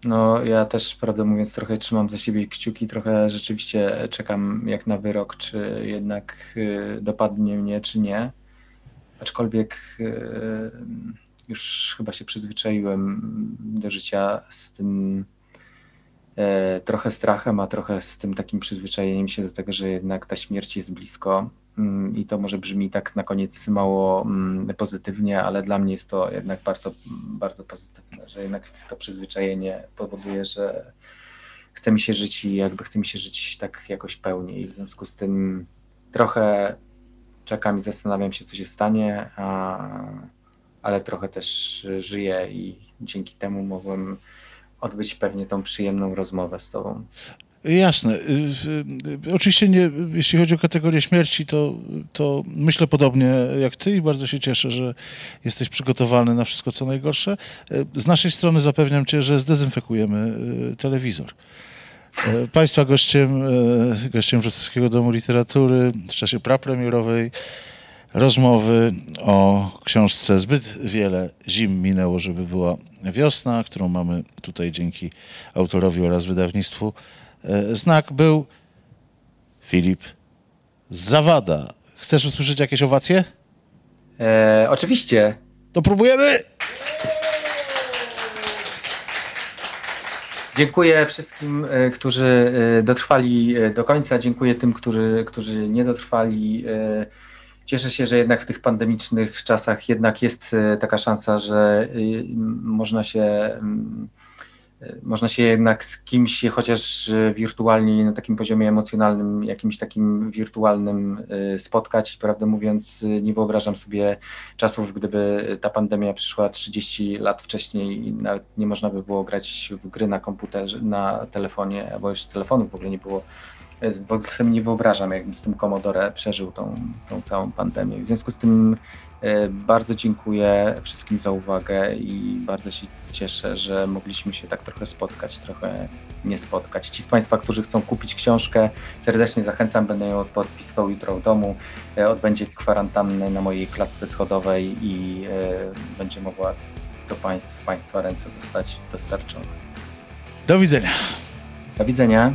no, ja też, prawdę mówiąc, trochę trzymam za siebie kciuki, trochę rzeczywiście czekam jak na wyrok, czy jednak y, dopadnie mnie, czy nie. Aczkolwiek y, już chyba się przyzwyczaiłem do życia z tym e, trochę strachem, a trochę z tym takim przyzwyczajeniem się do tego, że jednak ta śmierć jest blisko. Mm, I to może brzmi tak na koniec mało mm, pozytywnie, ale dla mnie jest to jednak bardzo, bardzo pozytywne, że jednak to przyzwyczajenie powoduje, że chce mi się żyć i jakby chce mi się żyć tak jakoś pełniej. W związku z tym trochę czekam i zastanawiam się, co się stanie, a, ale trochę też żyję i dzięki temu mogłem odbyć pewnie tą przyjemną rozmowę z Tobą. Jasne. Y, y, oczywiście nie, jeśli chodzi o kategorię śmierci, to, to myślę podobnie jak ty i bardzo się cieszę, że jesteś przygotowany na wszystko, co najgorsze. Y, z naszej strony zapewniam cię, że zdezynfekujemy telewizor. Państwa gościem, gościem Wrocławskiego Domu Literatury w czasie prapremierowej rozmowy o książce Zbyt wiele zim minęło, żeby była wiosna, którą mamy tutaj dzięki autorowi oraz wydawnictwu E, znak był Filip Zawada. Chcesz usłyszeć jakieś owacje? E, oczywiście. To próbujemy! Dziękuję wszystkim, e, którzy dotrwali do końca. Dziękuję tym, którzy, którzy nie dotrwali. Cieszę się, że jednak w tych pandemicznych czasach jednak jest taka szansa, że można się mm, można się jednak z kimś, chociaż wirtualnie, na takim poziomie emocjonalnym, jakimś takim wirtualnym spotkać. Prawdę mówiąc, nie wyobrażam sobie czasów, gdyby ta pandemia przyszła 30 lat wcześniej i nawet nie można by było grać w gry na komputerze, na telefonie, albo już telefonów w ogóle nie było. W ogóle sobie nie wyobrażam, jakbym z tym Commodore przeżył tą, tą całą pandemię. W związku z tym E, bardzo dziękuję wszystkim za uwagę i bardzo się cieszę, że mogliśmy się tak trochę spotkać, trochę nie spotkać. Ci z Państwa, którzy chcą kupić książkę, serdecznie zachęcam, będę ją podpisywał jutro w domu. E, odbędzie kwarantannę na mojej klatce schodowej i e, będzie mogła do państw, Państwa ręce zostać dostarczona. Do widzenia. Do widzenia.